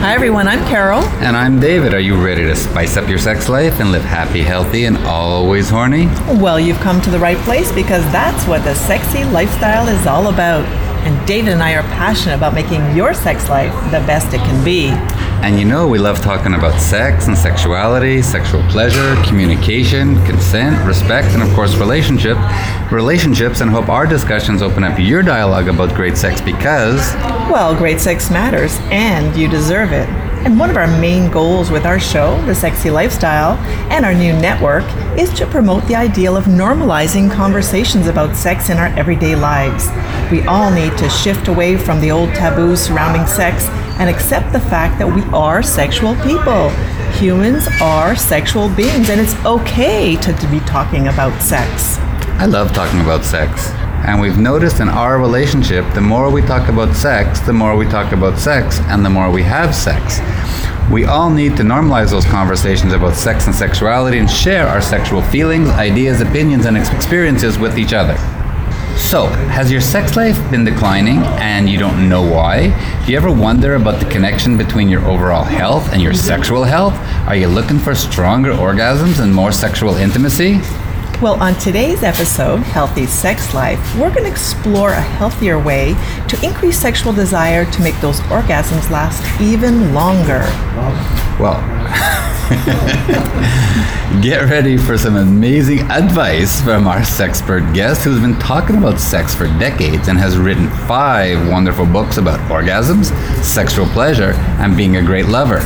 Hi, everyone. I'm Carol. And I'm David. Are you ready to spice up your sex life and live happy, healthy, and always horny? Well, you've come to the right place because that's what the sexy lifestyle is all about. And David and I are passionate about making your sex life the best it can be. And you know, we love talking about sex and sexuality, sexual pleasure, communication, consent, respect, and of course, relationship, relationships, and hope our discussions open up your dialogue about great sex because, well, great sex matters and you deserve it. And one of our main goals with our show, The Sexy Lifestyle, and our new network is to promote the ideal of normalizing conversations about sex in our everyday lives. We all need to shift away from the old taboos surrounding sex and accept the fact that we are sexual people. Humans are sexual beings, and it's okay to, to be talking about sex. I love talking about sex. And we've noticed in our relationship, the more we talk about sex, the more we talk about sex, and the more we have sex. We all need to normalize those conversations about sex and sexuality and share our sexual feelings, ideas, opinions, and experiences with each other. So, has your sex life been declining and you don't know why? Do you ever wonder about the connection between your overall health and your sexual health? Are you looking for stronger orgasms and more sexual intimacy? Well, on today's episode, Healthy Sex Life, we're going to explore a healthier way to increase sexual desire to make those orgasms last even longer. Well, get ready for some amazing advice from our sexpert guest who's been talking about sex for decades and has written five wonderful books about orgasms, sexual pleasure, and being a great lover.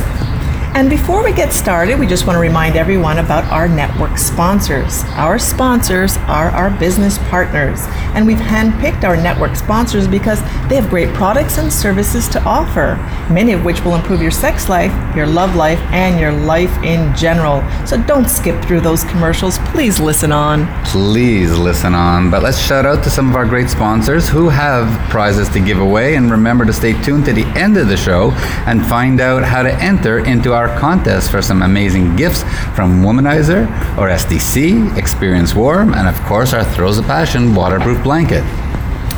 And before we get started, we just want to remind everyone about our network sponsors. Our sponsors are our business partners, and we've handpicked our network sponsors because they have great products and services to offer, many of which will improve your sex life, your love life, and your life in general. So don't skip through those commercials. Please listen on. Please listen on. But let's shout out to some of our great sponsors who have prizes to give away. And remember to stay tuned to the end of the show and find out how to enter into our contest for some amazing gifts from Womanizer or SDC, Experience Warm, and of course our Throws of Passion waterproof blanket.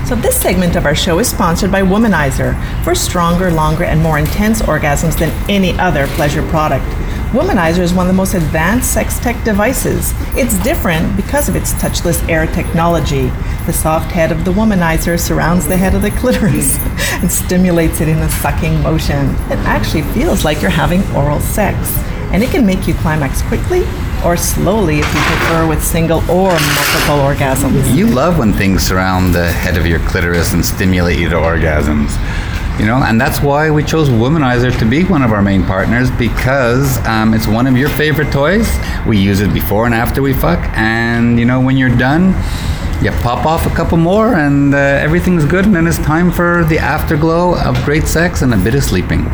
So, this segment of our show is sponsored by Womanizer for stronger, longer, and more intense orgasms than any other pleasure product. Womanizer is one of the most advanced sex tech devices. It's different because of its touchless air technology. The soft head of the womanizer surrounds the head of the clitoris and stimulates it in a sucking motion. It actually feels like you're having oral sex. And it can make you climax quickly or slowly if you prefer with single or multiple orgasms. You love when things surround the head of your clitoris and stimulate you to orgasms you know and that's why we chose womanizer to be one of our main partners because um, it's one of your favorite toys we use it before and after we fuck and you know when you're done you pop off a couple more and uh, everything's good and then it's time for the afterglow of great sex and a bit of sleeping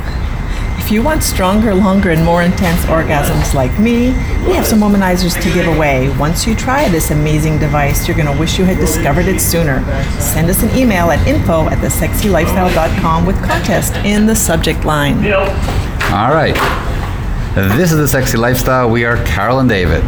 if you want stronger, longer, and more intense orgasms like me, we have some womanizers to give away. Once you try this amazing device, you're going to wish you had discovered it sooner. Send us an email at info at thesexylifestyle.com with contest in the subject line. All right. This is The Sexy Lifestyle. We are Carol and David.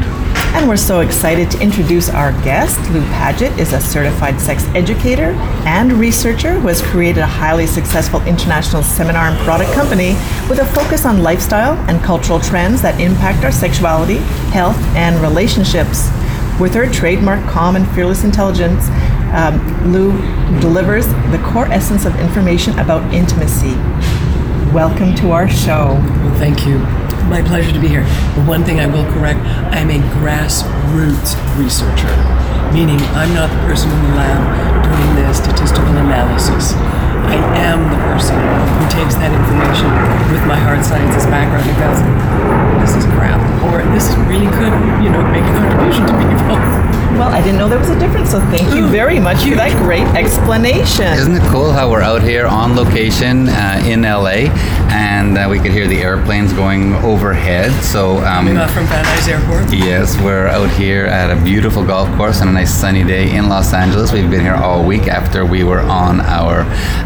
And we're so excited to introduce our guest. Lou Paget is a certified sex educator and researcher who has created a highly successful international seminar and product company with a focus on lifestyle and cultural trends that impact our sexuality, health, and relationships. With her trademark calm and fearless intelligence, um, Lou delivers the core essence of information about intimacy. Welcome to our show. Thank you my pleasure to be here. But one thing I will correct I'm a grassroots researcher, meaning I'm not the person in the lab doing the statistical analysis. I am the person who takes that information with my hard sciences background and goes, this is crap, or this really could, you know, make a contribution to people. Well, I didn't know there was a difference. So thank you very much for that great explanation. Isn't it cool how we're out here on location uh, in LA and uh, we could hear the airplanes going overhead? So, um, Coming off from Van Nuys Airport. yes, we're out here at a beautiful golf course on a nice sunny day in Los Angeles. We've been here all week after we were on our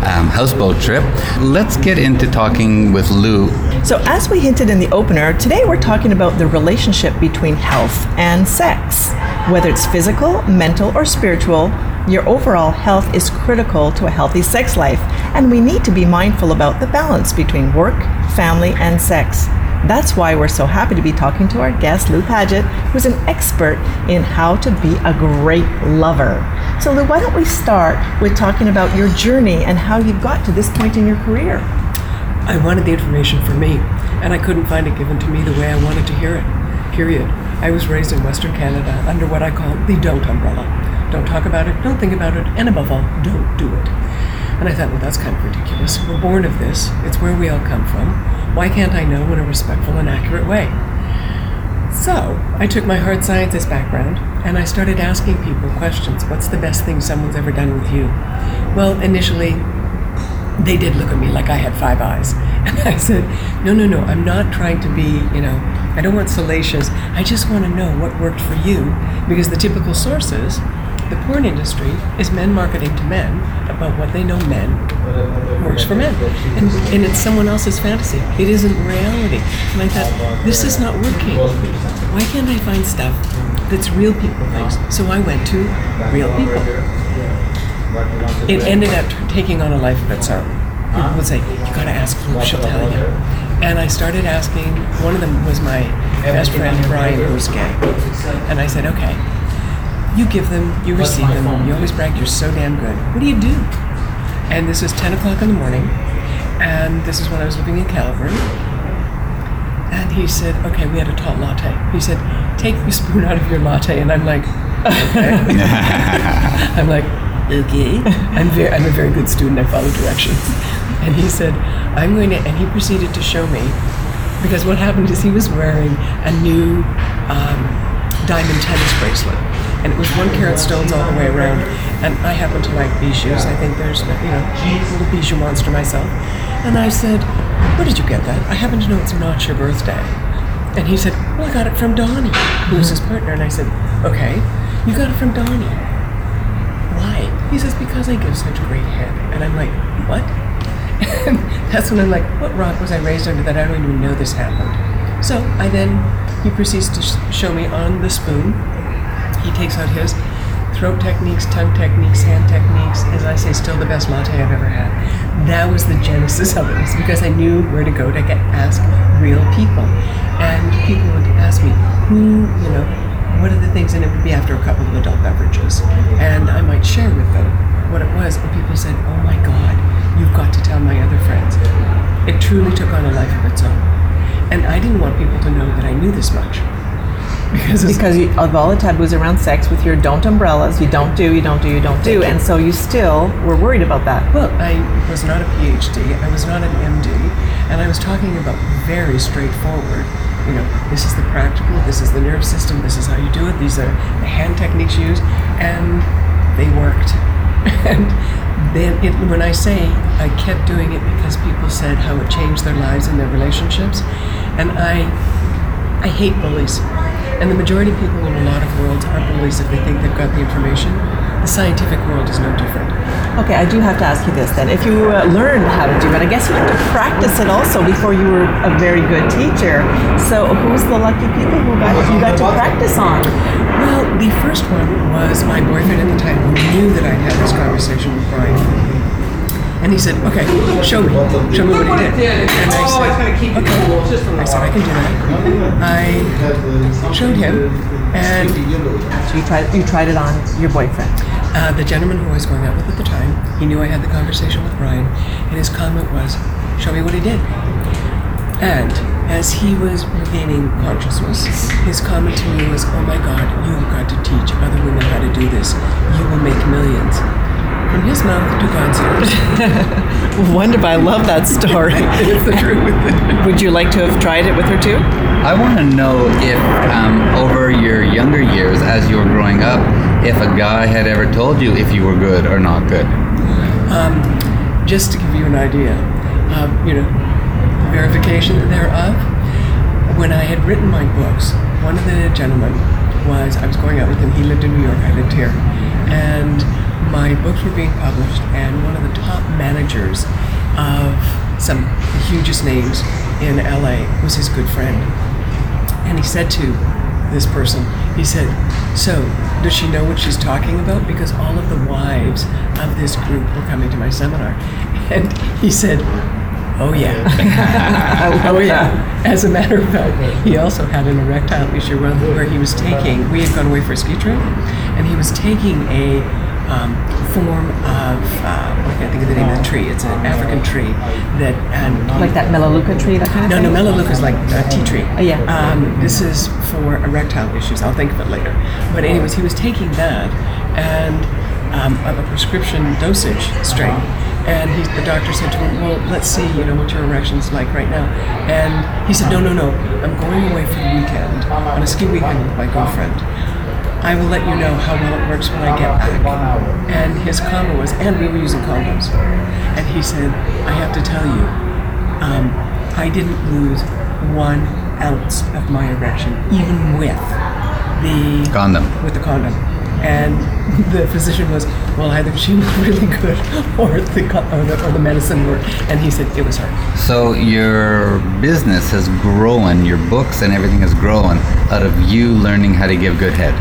um, houseboat trip. Let's get into talking with Lou. So, as we hinted in the opener, today we're talking about the relationship between health and sex. Whether it's physical, mental, or spiritual, your overall health is critical to a healthy sex life, and we need to be mindful about the balance between work, family, and sex. That's why we're so happy to be talking to our guest, Lou Paget, who's an expert in how to be a great lover. So, Lou, why don't we start with talking about your journey and how you've got to this point in your career? I wanted the information for me, and I couldn't find it given to me the way I wanted to hear it. Period. I was raised in Western Canada under what I call the don't umbrella. Don't talk about it, don't think about it, and above all, don't do it. And I thought, well, that's kind of ridiculous. We're born of this, it's where we all come from. Why can't I know in a respectful and accurate way? So, I took my hard sciences background and I started asking people questions. What's the best thing someone's ever done with you? Well, initially, they did look at me like I had five eyes. And I said, No, no, no, I'm not trying to be, you know, I don't want salacious. I just want to know what worked for you. Because the typical sources, the porn industry, is men marketing to men about what they know men works for men. And, and it's someone else's fantasy. It isn't reality. And I thought, this is not working. Why can't I find stuff that's real people things? So I went to real people it ended up taking on a life of its own. People would say, "You got to ask Lou; she'll tell you." And I started asking. One of them was my best friend Brian, who's gay, and I said, "Okay, you give them, you receive them. You always brag you're so damn good. What do you do?" And this was 10 o'clock in the morning, and this is when I was living in Calgary. And he said, "Okay, we had a tall latte." He said, "Take the spoon out of your latte," and I'm like, "Okay." I'm like, okay. I'm very, I'm a very good student. I follow directions. And he said, I'm going to, and he proceeded to show me, because what happened is he was wearing a new um, diamond tennis bracelet, and it was one carat stones all the way around. And I happen to like bijoux. I think there's, you know, a little bijou monster myself. And I said, Where did you get that? I happen to know it's not your birthday. And he said, Well, I got it from Donnie, who was his partner. And I said, Okay, you got it from Donnie. He says, because I give such great head. And I'm like, what? And that's when I'm like, what rock was I raised under that I don't even know this happened? So I then, he proceeds to sh- show me on the spoon. He takes out his throat techniques, tongue techniques, hand techniques. As I say, still the best latte I've ever had. That was the genesis of it. It's because I knew where to go to get ask real people. And people would ask me, who, you know, what are the things, and it would be after a couple of adult beverages. And I might share with them what it was, and people said, Oh my God, you've got to tell my other friends. It truly took on a life of its own. And I didn't want people to know that I knew this much. Because, Because you, of all the taboos around sex with your don't umbrellas, you don't do, you don't do, you don't do, and so you still were worried about that. Well, I was not a PhD, I was not an MD, and I was talking about very straightforward. You know, this is the practical, this is the nerve system, this is how you do it, these are the hand techniques used, and they worked. and then, it, when I say I kept doing it because people said how it changed their lives and their relationships, and I, I hate bullies. And the majority of people in a lot of worlds are bullies if they think they've got the information. The scientific world is no different. Okay, I do have to ask you this then. If you uh, learned how to do it, I guess you had to practice it also before you were a very good teacher. So who's the lucky people who got you got to practice on? Well, the first one was my boyfriend at the time who knew that I'd had this conversation with Brian. And he said, okay, show me. Show me what he did. And I said, okay. I said, I can do that. I showed him, and So you tried you tried it on your boyfriend. uh, the gentleman who I was going out with at the time, he knew I had the conversation with Brian, and his comment was, show me what he did. And as he was regaining consciousness, his comment to me was, Oh my God, you've got to teach other women how to do this. You will make millions. From his mouth to God's ears. Wonderful. I love that story. it's the truth. Would you like to have tried it with her too? I want to know if, um, over your younger years, as you were growing up, if a guy had ever told you if you were good or not good. Just to give you an idea, of, you know, verification thereof. When I had written my books, one of the gentlemen was I was going out with him. He lived in New York. I lived here, and my books were being published. And one of the top managers of some of the hugest names in LA was his good friend. And he said to this person, he said, So, does she know what she's talking about? Because all of the wives of this group were coming to my seminar. And he said, Oh, yeah. oh, yeah. As a matter of fact, he also had an erectile issue where, where he was taking, we had gone away for a ski trip, and he was taking a um, form of, uh, I can't think of the name of the tree, it's an African tree that, and Like that Melaleuca tree, that kind of no, thing? no, Melaleuca is like a tea tree. Oh, yeah. Um, this is for erectile issues. I'll think of it later. But anyways, he was taking that and um, of a prescription dosage strength. And he, the doctor said to him, "Well, let's see, you know, what your erection's like right now." And he said, "No, no, no. I'm going away for the weekend on a ski weekend with my girlfriend. I will let you know how well it works when I get back." And his comment was, "And we were using condoms." And he said, "I have to tell you, um, I didn't lose one ounce of my erection, even with the Condom. with the condom. And the physician was, well, either she was really good or the, or the, or the medicine worked. And he said it was her. So your business has grown, your books and everything has grown out of you learning how to give good head.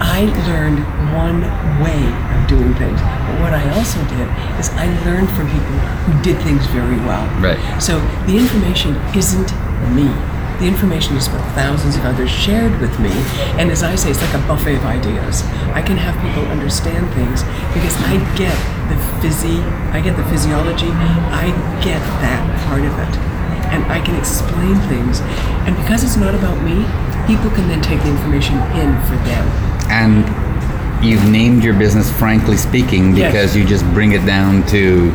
I learned one way of doing things. But what I also did is I learned from people who did things very well. Right. So the information isn't me. The information is what thousands of others shared with me. And as I say, it's like a buffet of ideas. I can have people understand things because I get the physi, I get the physiology, I get that part of it. And I can explain things. And because it's not about me, people can then take the information in for them. And you've named your business Frankly Speaking Yes. because you just bring it down to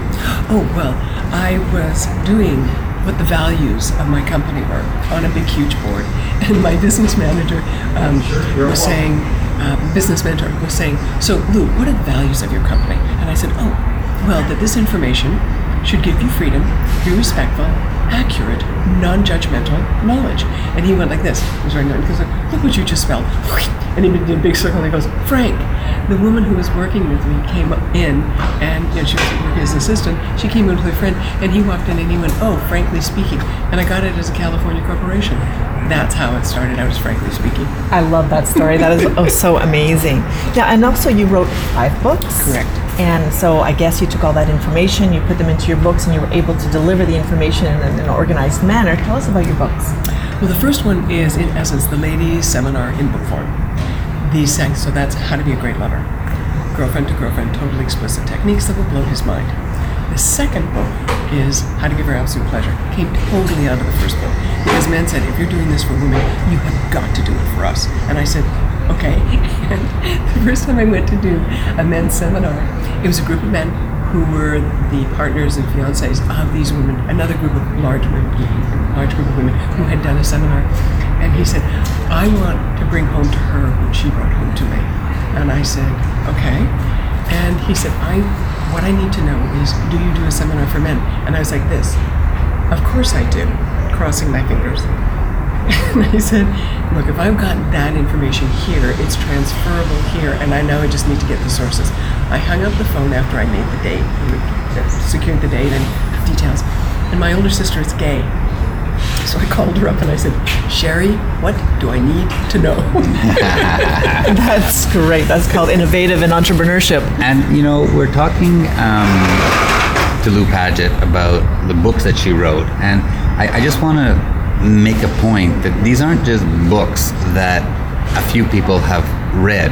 Oh, well, I was doing what the values of my company were on a big, huge board. And my business manager um, was saying, uh, business mentor was saying, So, Lou, what are the values of your company? And I said, Oh, well, that this information should give you freedom, be respectful, accurate, non judgmental knowledge. And he went like this. He was writing it. He goes, Look what you just spelled. And he did a big circle and he goes, Frank, the woman who was working with me came in and you know, she was working as an assistant. She came in with her friend and he walked in and he went, Oh, frankly speaking. And I got it as a California corporation. That's how it started out as frankly speaking. I love that story. That is oh, so amazing. Yeah, and also you wrote five books. Correct. And so I guess you took all that information, you put them into your books, and you were able to deliver the information in an, an organized manner. Tell us about your books. Well, the first one is, in essence, the ladies' seminar in book form. The second, so that's how to be a great lover. Girlfriend to girlfriend, totally explicit techniques that will blow his mind. The second book is How to Give Her Absolute Pleasure. Came totally out of the first book. Because men said, if you're doing this for women, you have got to do it for us. And I said, okay. The first time I went to do a men's seminar, it was a group of men who were the partners and fiancés of these women, another group of large women, large group of women who had done a seminar. And he said, I want to bring home to her what she brought home to me. And I said, okay. And he said, I, what I need to know is, do you do a seminar for men? And I was like this, of course I do, crossing my fingers. And I said, look, if I've got that information here, it's transferable here, and I know I just need to get the sources. I hung up the phone after I made the date, secured the date and details. And my older sister is gay. So I called her up and I said, Sherry, what do I need to know? That's great. That's called innovative and entrepreneurship. And you know, we're talking um, to Lou Paget about the books that she wrote, and I, I just want to make a point that these aren't just books that a few people have read.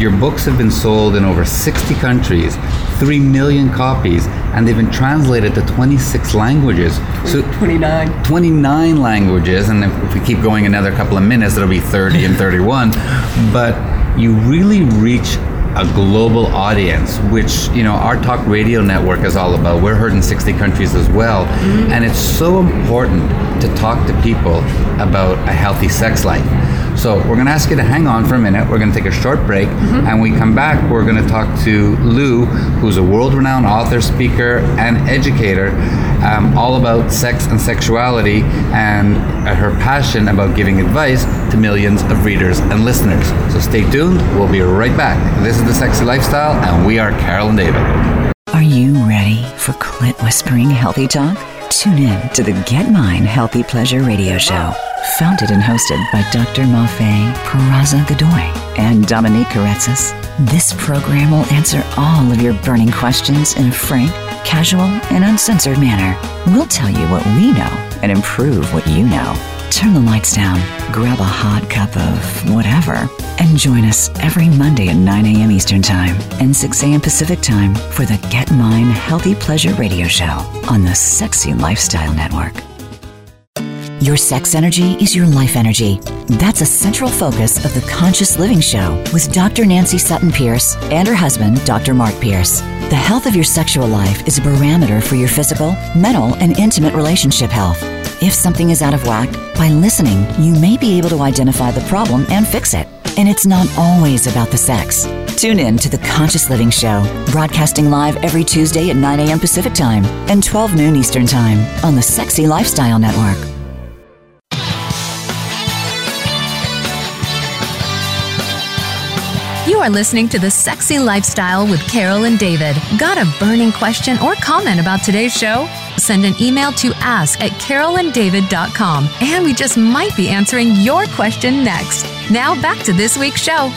Your books have been sold in over 60 countries, 3 million copies, and they've been translated to 26 languages. So 29. 29 languages, and if we keep going another couple of minutes, it'll be 30 and 31. But you really reach a global audience, which you know our talk radio network is all about. We're heard in 60 countries as well, mm-hmm. and it's so important to talk to people about a healthy sex life. So we're going to ask you to hang on for a minute. We're going to take a short break, mm-hmm. and we come back. We're going to talk to Lou, who's a world-renowned author, speaker, and educator, um, all about sex and sexuality, and uh, her passion about giving advice to millions of readers and listeners. So stay tuned. We'll be right back. This is the Sexy Lifestyle, and we are Carol and David. Are you ready for clit whispering healthy talk? Tune in to the Get Mine Healthy Pleasure Radio Show founded and hosted by Dr. Mafe Peraza Godoy and Dominique Karetzis. This program will answer all of your burning questions in a frank, casual, and uncensored manner. We'll tell you what we know and improve what you know. Turn the lights down, grab a hot cup of whatever, and join us every Monday at 9 a.m. Eastern Time and 6 a.m. Pacific Time for the Get Mine Healthy Pleasure Radio Show on the Sexy Lifestyle Network. Your sex energy is your life energy. That's a central focus of the Conscious Living Show with Dr. Nancy Sutton Pierce and her husband, Dr. Mark Pierce. The health of your sexual life is a barometer for your physical, mental, and intimate relationship health. If something is out of whack, by listening, you may be able to identify the problem and fix it. And it's not always about the sex. Tune in to the Conscious Living Show, broadcasting live every Tuesday at 9 a.m. Pacific Time and 12 noon Eastern Time on the Sexy Lifestyle Network. You are listening to The Sexy Lifestyle with Carol and David. Got a burning question or comment about today's show? Send an email to ask at carolanddavid.com and we just might be answering your question next. Now back to this week's show.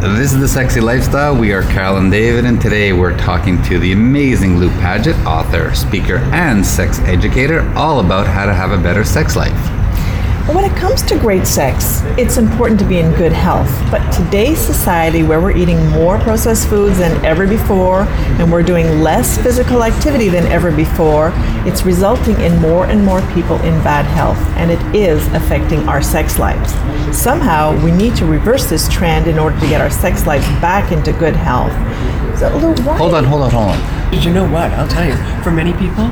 This is The Sexy Lifestyle. We are Carol and David, and today we're talking to the amazing Lou Paget, author, speaker, and sex educator, all about how to have a better sex life. When it comes to great sex, it's important to be in good health. But today's society, where we're eating more processed foods than ever before and we're doing less physical activity than ever before, it's resulting in more and more people in bad health, and it is affecting our sex lives. Somehow, we need to reverse this trend in order to get our sex lives back into good health. So, Lou, hold on, hold on, hold on. Did you know what? I'll tell you. For many people,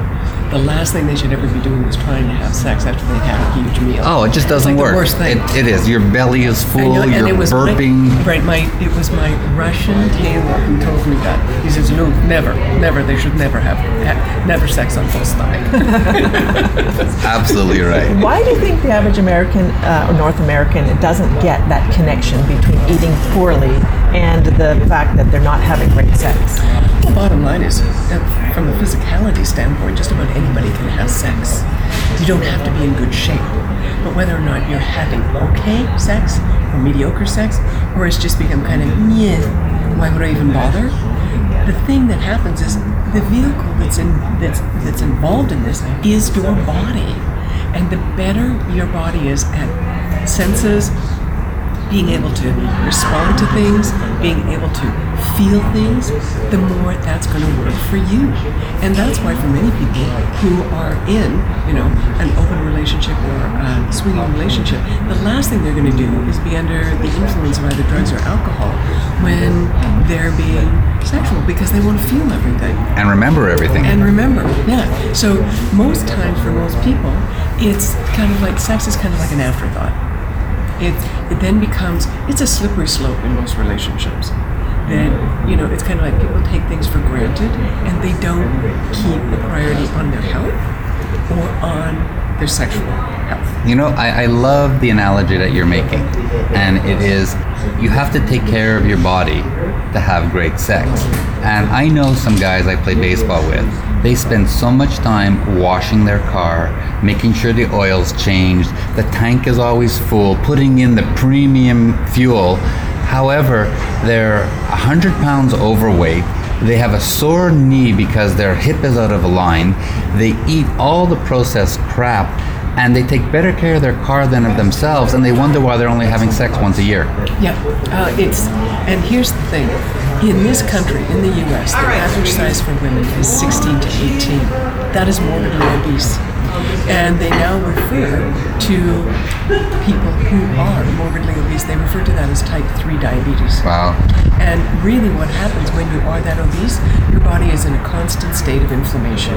the last thing they should ever be doing is trying to have sex after they've had a huge meal. Oh, it just doesn't like work. The worst thing. It, it is. Your belly is full. And, you're burping. My, right. My it was my Russian tailor who told me that. He says, "No, never, never. They should never have, have never sex on full stomach." Absolutely right. Why do you think the average American uh, or North American doesn't get that connection between eating poorly and the fact that they're not having great sex? The bottom line is, from a physicality standpoint, just about anybody can have sex. You don't have to be in good shape. But whether or not you're having okay sex or mediocre sex, or it's just become kind of yeah, why would I even bother? The thing that happens is the vehicle that's in that's that's involved in this is your body. And the better your body is at senses, being able to respond to things, being able to feel things, the more that's going to work for you. And that's why for many people who are in, you know, an open relationship or a swinging relationship, the last thing they're going to do is be under the influence of either drugs or alcohol when they're being sexual because they want to feel everything. And remember everything. And remember, yeah. So most times for most people, it's kind of like sex is kind of like an afterthought it, it then becomes it's a slippery slope in most relationships. Then you know it's kind of like people take things for granted and they don't keep the priority on their health or on their sexual health. You know I, I love the analogy that you're making and it is you have to take care of your body to have great sex. And i know some guys i play baseball with they spend so much time washing their car, making sure the oil's changed, the tank is always full, putting in the premium fuel. However, they're 100 pounds overweight. They have a sore knee because their hip is out of line. They eat all the processed crap and they take better care of their car than of themselves and they wonder why they're only having sex once a year. Yeah, uh, it's, and here's the thing in this country, in the US, the average size for women is 16 to 18. That is morbidly obese. And they now refer to people who are morbidly obese, they refer to that as type 3 diabetes. Wow. And really, what happens when you are that obese, your body is in a constant state of inflammation.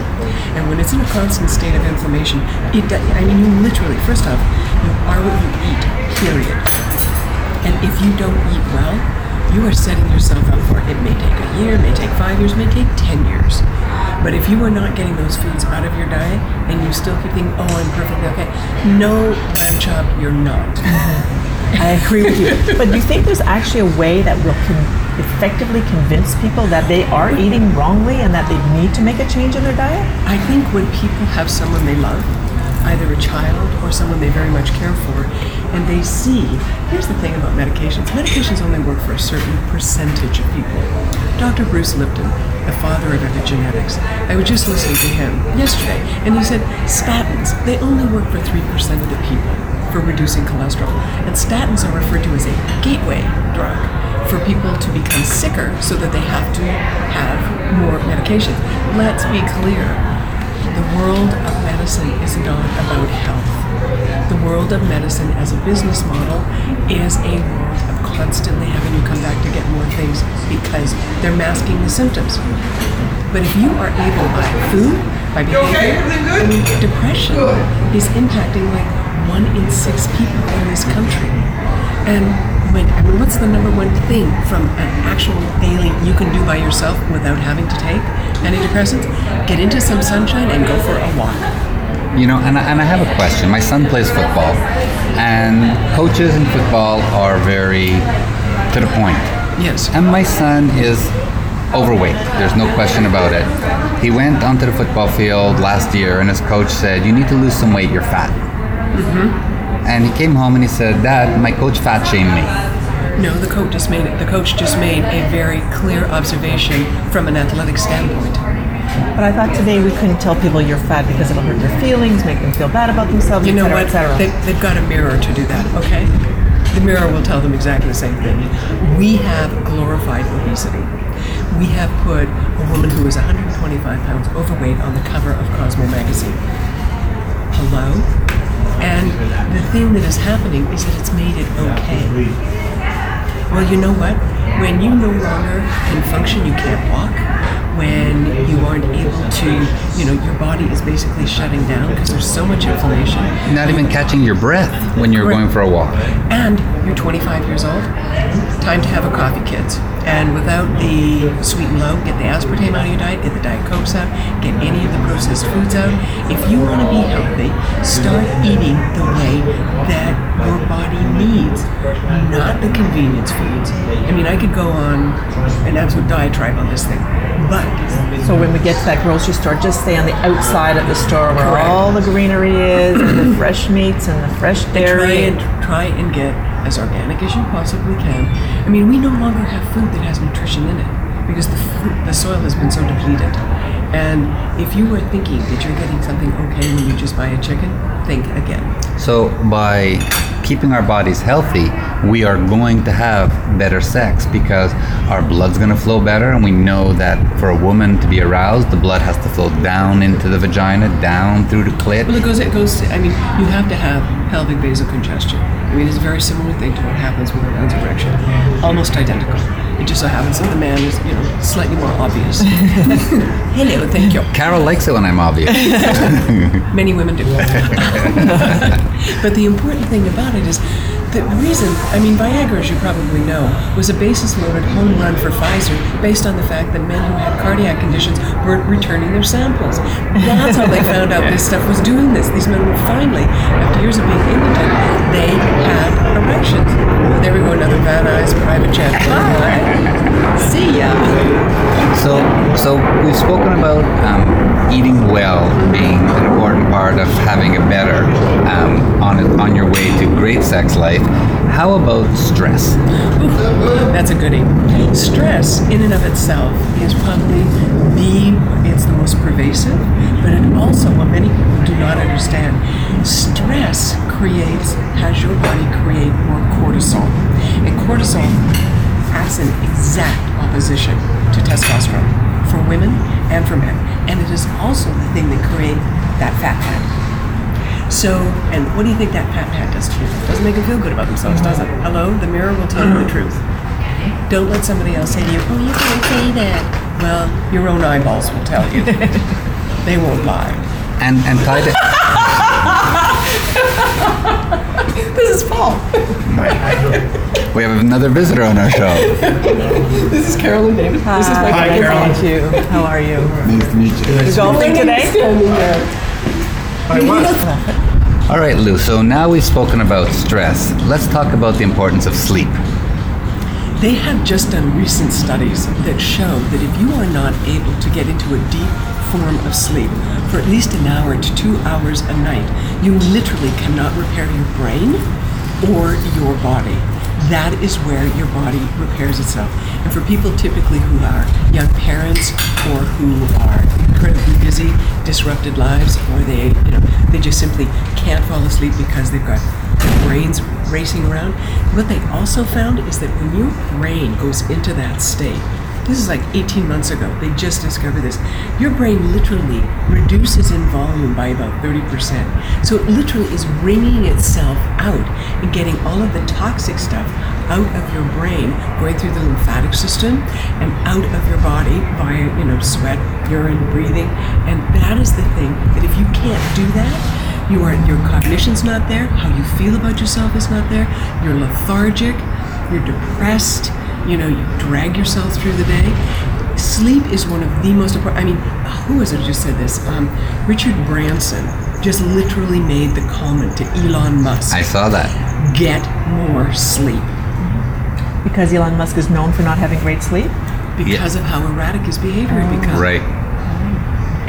And when it's in a constant state of inflammation, it, I mean, you literally, first off, you are what you eat, period. And if you don't eat well, you are setting yourself up for it. May take a year, may take five years, may take 10 years. But if you are not getting those foods out of your diet and you still keep thinking, oh, I'm perfectly okay, no, lamb chop, you're not. I agree with you. But do you think there's actually a way that will con- effectively convince people that they are eating wrongly and that they need to make a change in their diet? I think when people have someone they love, either a child or someone they very much care for, and they see, here's the thing about medications medications only work for a certain percentage of people. Dr. Bruce Lipton, the father of epigenetics, I was just listening to him yesterday, and he said statins, they only work for 3% of the people for reducing cholesterol. And statins are referred to as a gateway drug for people to become sicker so that they have to have more medication. Let's be clear the world of medicine world of medicine as a business model is a world of constantly having you come back to get more things because they're masking the symptoms. But if you are able by food, by behavior, I mean, depression is impacting like one in six people in this country. And when, I mean, what's the number one thing from an actual ailing you can do by yourself without having to take antidepressants? Get into some sunshine and go for a walk. You know, and, I- and I have a question. My son plays football, and coaches in football are very to the point. Yes. And my son is overweight. There's no question about it. He went onto the football field last year, and his coach said, "You need to lose some weight. You're fat." Mm-hmm. And he came home and he said, "Dad, my coach fat shamed me." No, the coach just made it. The coach just made a very clear observation from an athletic standpoint. But I thought today we couldn't tell people you're fat because it'll hurt their feelings, make them feel bad about themselves, You know cetera, what? et cetera. They, they've got a mirror to do that, okay? The mirror will tell them exactly the same thing. We have glorified obesity. We have put a woman who is 125 pounds overweight on the cover of Cosmo magazine. Hello? And the thing that is happening is that it's made it okay. Well, you know what? When you no longer can function, you can't walk. When you aren't able to, you know, your body is basically shutting down because there's so much inflammation. Not even catching your breath when you're Correct. going for a walk. And you're 25 years old. Time to have a coffee, kids. And without the Sweet'N Low, get the aspartame out of your diet, get the Diet Cokes out, get any of the processed foods out. If you want to be healthy, start eating the way that your body needs, not the convenience foods. I mean, I could go on an absolute diatribe on this thing, but So when we get to that grocery store, just stay on the outside of the store where Correct. all the greenery is, and the fresh meats and the fresh try dairy. and try and get as organic as you possibly can. I mean, we no longer have food that has nutrition in it because the fruit, the soil has been so depleted. And if you were thinking that you're getting something okay when you just buy a chicken, think again. So by keeping our bodies healthy, we are going to have better sex because our blood's going to flow better, and we know that for a woman to be aroused, the blood has to flow down into the vagina, down through the clit. Well, it goes. It goes. I mean, you have to have pelvic vasocongestion. I mean, it's a very similar thing to what happens with a man's erection. Almost identical. It just so happens that the man is, you know, slightly more obvious. Hello, thank you. Carol likes it when I'm obvious. Many women do. but the important thing about it is the reason, I mean, Viagra, as you probably know, was a basis loaded home run for Pfizer based on the fact that men who had cardiac conditions weren't returning their samples. That's how they found out this stuff was doing this. These men were finally, after years of being impotent, they had erections. There we go, another Van Nuys private jet. See ya. So, so we've spoken about um, eating well being an important part of having a better um, on on your way to great sex life. How about stress? That's a goodie. Stress, in and of itself, is probably the it's the most pervasive, but it also, what many people do not understand, stress creates has your body create more cortisol, and cortisol acts in exact opposition to testosterone for women and for men, and it is also the thing that creates that fat pad. So, and what do you think that pat pat does to you? Doesn't make them feel good about themselves, does it? Mm-hmm. Hello, the mirror will tell you the truth. Don't let somebody else say to you, "Oh, you can't say that." Well, your own eyeballs will tell you. they won't lie. And and tied it. This is Paul. We have another visitor on our show. This is Carol and David. This is my Hi, friend. Carolyn. Meet you. How are you? Nice to meet you. You golfing today? I was. All right, Lou. So now we've spoken about stress. Let's talk about the importance of sleep. They have just done recent studies that show that if you are not able to get into a deep form of sleep for at least an hour to two hours a night, you literally cannot repair your brain or your body. That is where your body repairs itself. And for people typically who are young parents or who are incredibly busy, disrupted lives, or they, you know, they just simply can't fall asleep because they've got their brains racing around. What they also found is that when your brain goes into that state, this is like 18 months ago, they just discovered this. Your brain literally reduces in volume by about 30%. So it literally is wringing itself out and getting all of the toxic stuff out of your brain, going through the lymphatic system and out of your body via, you know, sweat, urine, breathing. And that is the thing that if you can't do that, you are your cognition's not there, how you feel about yourself is not there, you're lethargic, you're depressed, you know, you drag yourself through the day. Sleep is one of the most important. I mean, who was it who just said this? Um, Richard Branson just literally made the comment to Elon Musk I saw that. get more sleep Because Elon Musk is known for not having great sleep. because of how erratic his behavior had become. Right.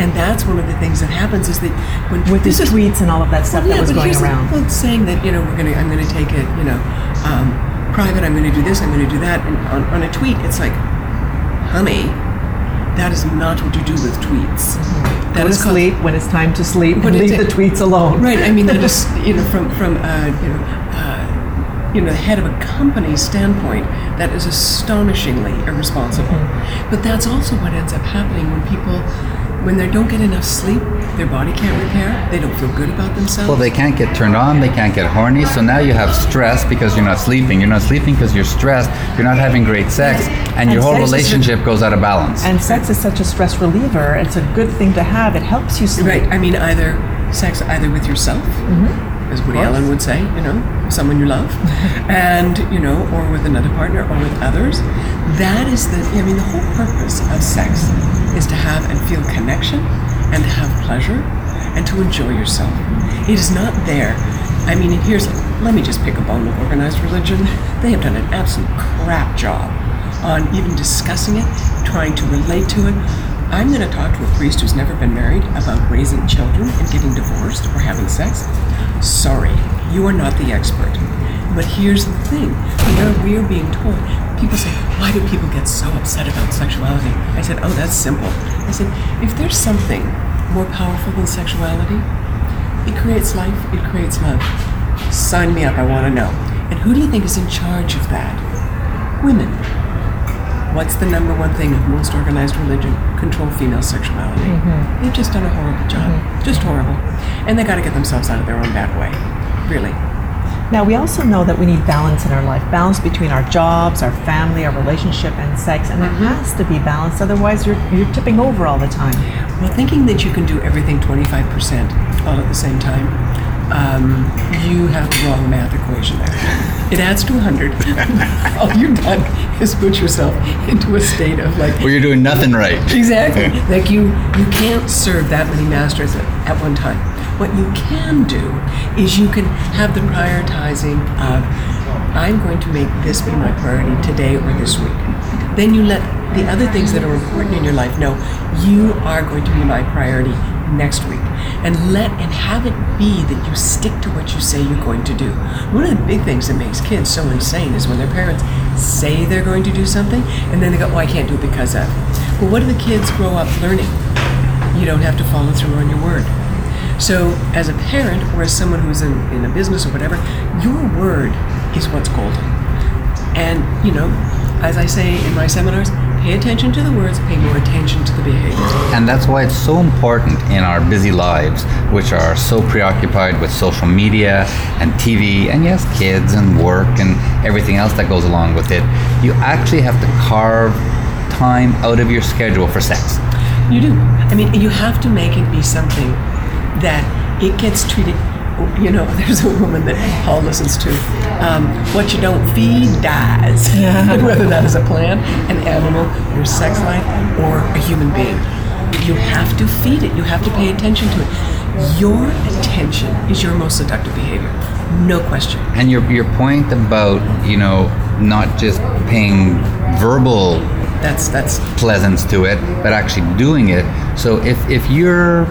And that's one of the things that happens is that when With this his tweets and all of that stuff that was but going here's around. well, it's saying that you know we're gonna, I'm gonna take it, you know, um, private. I'm gonna do this. I'm gonna do that. And on, on a tweet, it's like, honey, that is not what you do with tweets. That Go to called- sleep when it's time to sleep and leave the tweets alone. Right. I mean, that is you know from from uh, you know. Uh, you know, the head of a company's standpoint, that is astonishingly irresponsible. Mm-hmm. But that's also what ends up happening when people, when they don't get enough sleep, their body can't repair, they don't feel good about themselves. Well, they can't get turned on, they can't get horny, so now you have stress because you're not sleeping. You're not sleeping because you're stressed, you're not having great sex, and your whole sex is- relationship goes out of balance. And sex is such a stress reliever. It's a good thing to have. It helps you sleep. Right. I mean, either sex, either with yourself, mm-hmm. as Woody Allen would say, you know, someone you love, and you know, or with another partner, or with others. That is the. I mean, the whole purpose of sex is to have and feel connection, and to have pleasure, and to enjoy yourself. It is not there. I mean, here's. Let me just pick a bone with organized religion. They have done an absolute crap job on even discussing it, trying to relate to it. I'm going to talk to a priest who's never been married about raising children and getting divorced or having sex. Sorry, you are not the expert. But here's the thing we are, we are being told. People say, why do people get so upset about sexuality? I said, oh, that's simple. I said, if there's something more powerful than sexuality, it creates life, it creates love. Sign me up, I want to know. And who do you think is in charge of that? Women. What's the number one thing of most organized religion? Control female sexuality. Mm-hmm. They've just done a horrible job. Mm-hmm. Just horrible. And they got to get themselves out of their own bad way. Really. Now, we also know that we need balance in our life balance between our jobs, our family, our relationship, and sex. And it has to be balanced, otherwise, you're, you're tipping over all the time. Well, thinking that you can do everything 25% all at the same time, um, you have the wrong math equation there. It adds to 100. all you've done is put yourself into a state of like, Well, you're doing nothing right. Exactly. like you, you can't serve that many masters at, at one time. What you can do is you can have the prioritizing of, I'm going to make this be my priority today or this week. Then you let the other things that are important in your life know you are going to be my priority next week. And let and have it be that you stick to what you say you're going to do. One of the big things that makes kids so insane is when their parents say they're going to do something and then they go, Oh, I can't do it because of. Well, what do the kids grow up learning? You don't have to follow through on your word. So, as a parent or as someone who's in, in a business or whatever, your word is what's golden. And, you know, as I say in my seminars, Pay attention to the words, pay more attention to the behavior. And that's why it's so important in our busy lives, which are so preoccupied with social media and TV, and yes, kids and work and everything else that goes along with it. You actually have to carve time out of your schedule for sex. You do. I mean, you have to make it be something that it gets treated. You know, there's a woman that Paul listens to. Um, what you don't feed dies. Whether that is a plant, an animal, your sex life, or a human being. You have to feed it. You have to pay attention to it. Your attention is your most seductive behavior. No question. And your your point about you know not just paying verbal That's that's pleasance to it, but actually doing it. So if if your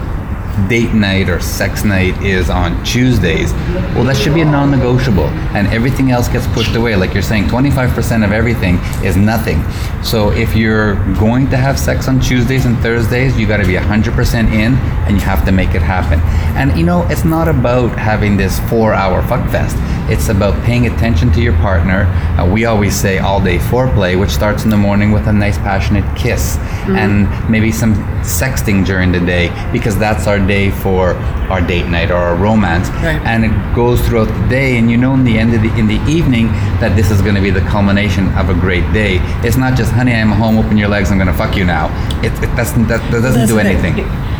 date night or sex night is on Tuesdays, well, that should be a non-negotiable, and everything else gets pushed away. Like you're saying, 25% of everything is nothing. So if you're going to have sex on Tuesdays and Thursdays, you got to be 100% in, and you have to make it happen. And you know, it's not about having this four-hour fuck fest. It's about paying attention to your partner. Uh, we always say all-day foreplay, which starts in the morning with a nice passionate kiss, and maybe some sexting during the day, because that's our day for our date night or our romance. Right. And it goes throughout the day, and you know in the end of the in the evening that this is going to be the culmination of a great day. It's not just, honey, I'm home. Open your legs. I'm going to fuck you now. It, it that's, that, that doesn't That's do anything. thing.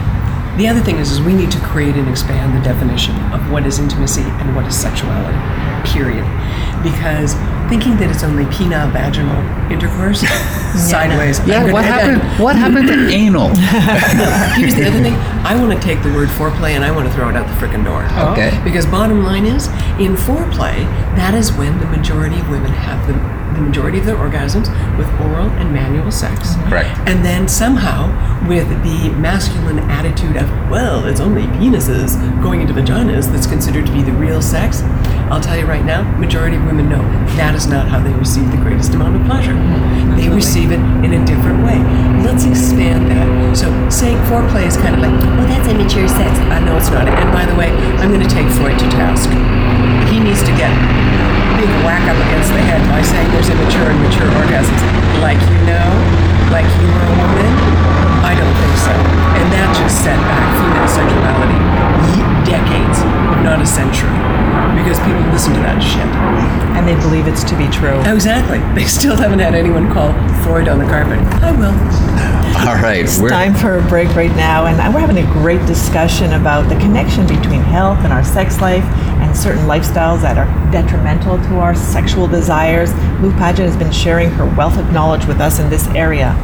Anything. The other thing is, is we need to create and expand the definition of what is intimacy and what is sexuality, period. Because thinking that it's only penile vaginal intercourse, sideways. Yeah, gonna- what happened? gonna- What happened to anal? Here's the other thing. I want to take the word foreplay and I want to throw it out the frickin' door. Oh. Okay. Because bottom line is, in foreplay, that is when the majority of women have the, the majority of their orgasms with oral and manual sex. Mm-hmm. Correct. And then somehow, with the masculine attitude of, well, it's only penises going into vaginas that's considered to be the real sex, I'll tell you right now, majority of women know that is not how they receive the greatest amount of pleasure. They receive it in a different way. Let's expand that. So saying foreplay is kind of like, oh, that's immature sex. I know it's not. And by the way, I'm going to take Freud to task. He needs to get a big whack up against the head by saying there's immature and mature orgasms. Like you know, like you were a woman. I don't think so. And that just set back female sexuality decades, if not a century, because people listen to that shit. And they believe it's to be true. Oh, exactly. They still haven't had anyone call Freud on the carpet. I will. All right, It's time for a break right now, and we're having a great discussion about the connection between health and our sex life and certain lifestyles that are detrimental to our sexual desires. Lou Paget has been sharing her wealth of knowledge with us in this area.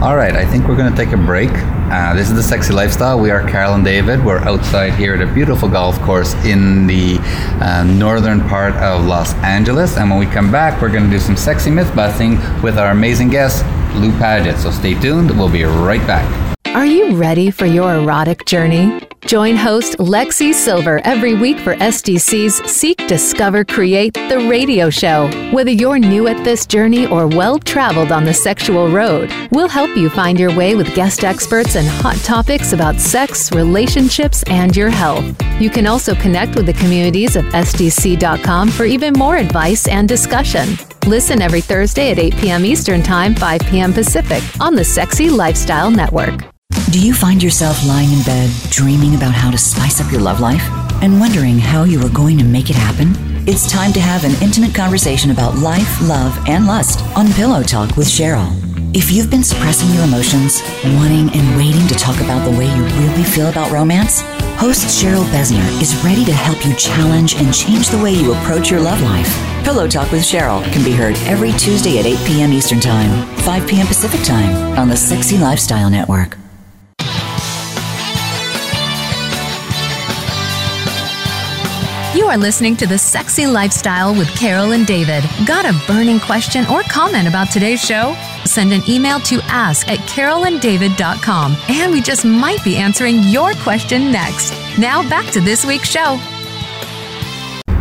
All right, I think we're going to take a break. Uh, this is the Sexy Lifestyle. We are Carol and David. We're outside here at a beautiful golf course in the uh, northern part of Los Angeles. And when we come back, we're going to do some sexy myth busting with our amazing guest, Lou Paget. So stay tuned. We'll be right back. Are you ready for your erotic journey? Join host Lexi Silver every week for SDC's Seek, Discover, Create, the radio show. Whether you're new at this journey or well traveled on the sexual road, we'll help you find your way with guest experts and hot topics about sex, relationships, and your health. You can also connect with the communities of SDC.com for even more advice and discussion. Listen every Thursday at 8 p.m. Eastern Time, 5 p.m. Pacific on the Sexy Lifestyle Network. Do you find yourself lying in bed dreaming about how to spice up your love life and wondering how you are going to make it happen? It's time to have an intimate conversation about life, love, and lust on Pillow Talk with Cheryl. If you've been suppressing your emotions, wanting and waiting to talk about the way you really feel about romance, host Cheryl Besner is ready to help you challenge and change the way you approach your love life. Pillow Talk with Cheryl can be heard every Tuesday at 8 p.m. Eastern Time, 5 p.m. Pacific Time on the Sexy Lifestyle Network. You are listening to The Sexy Lifestyle with Carol and David. Got a burning question or comment about today's show? Send an email to ask at carolanddavid.com and we just might be answering your question next. Now back to this week's show.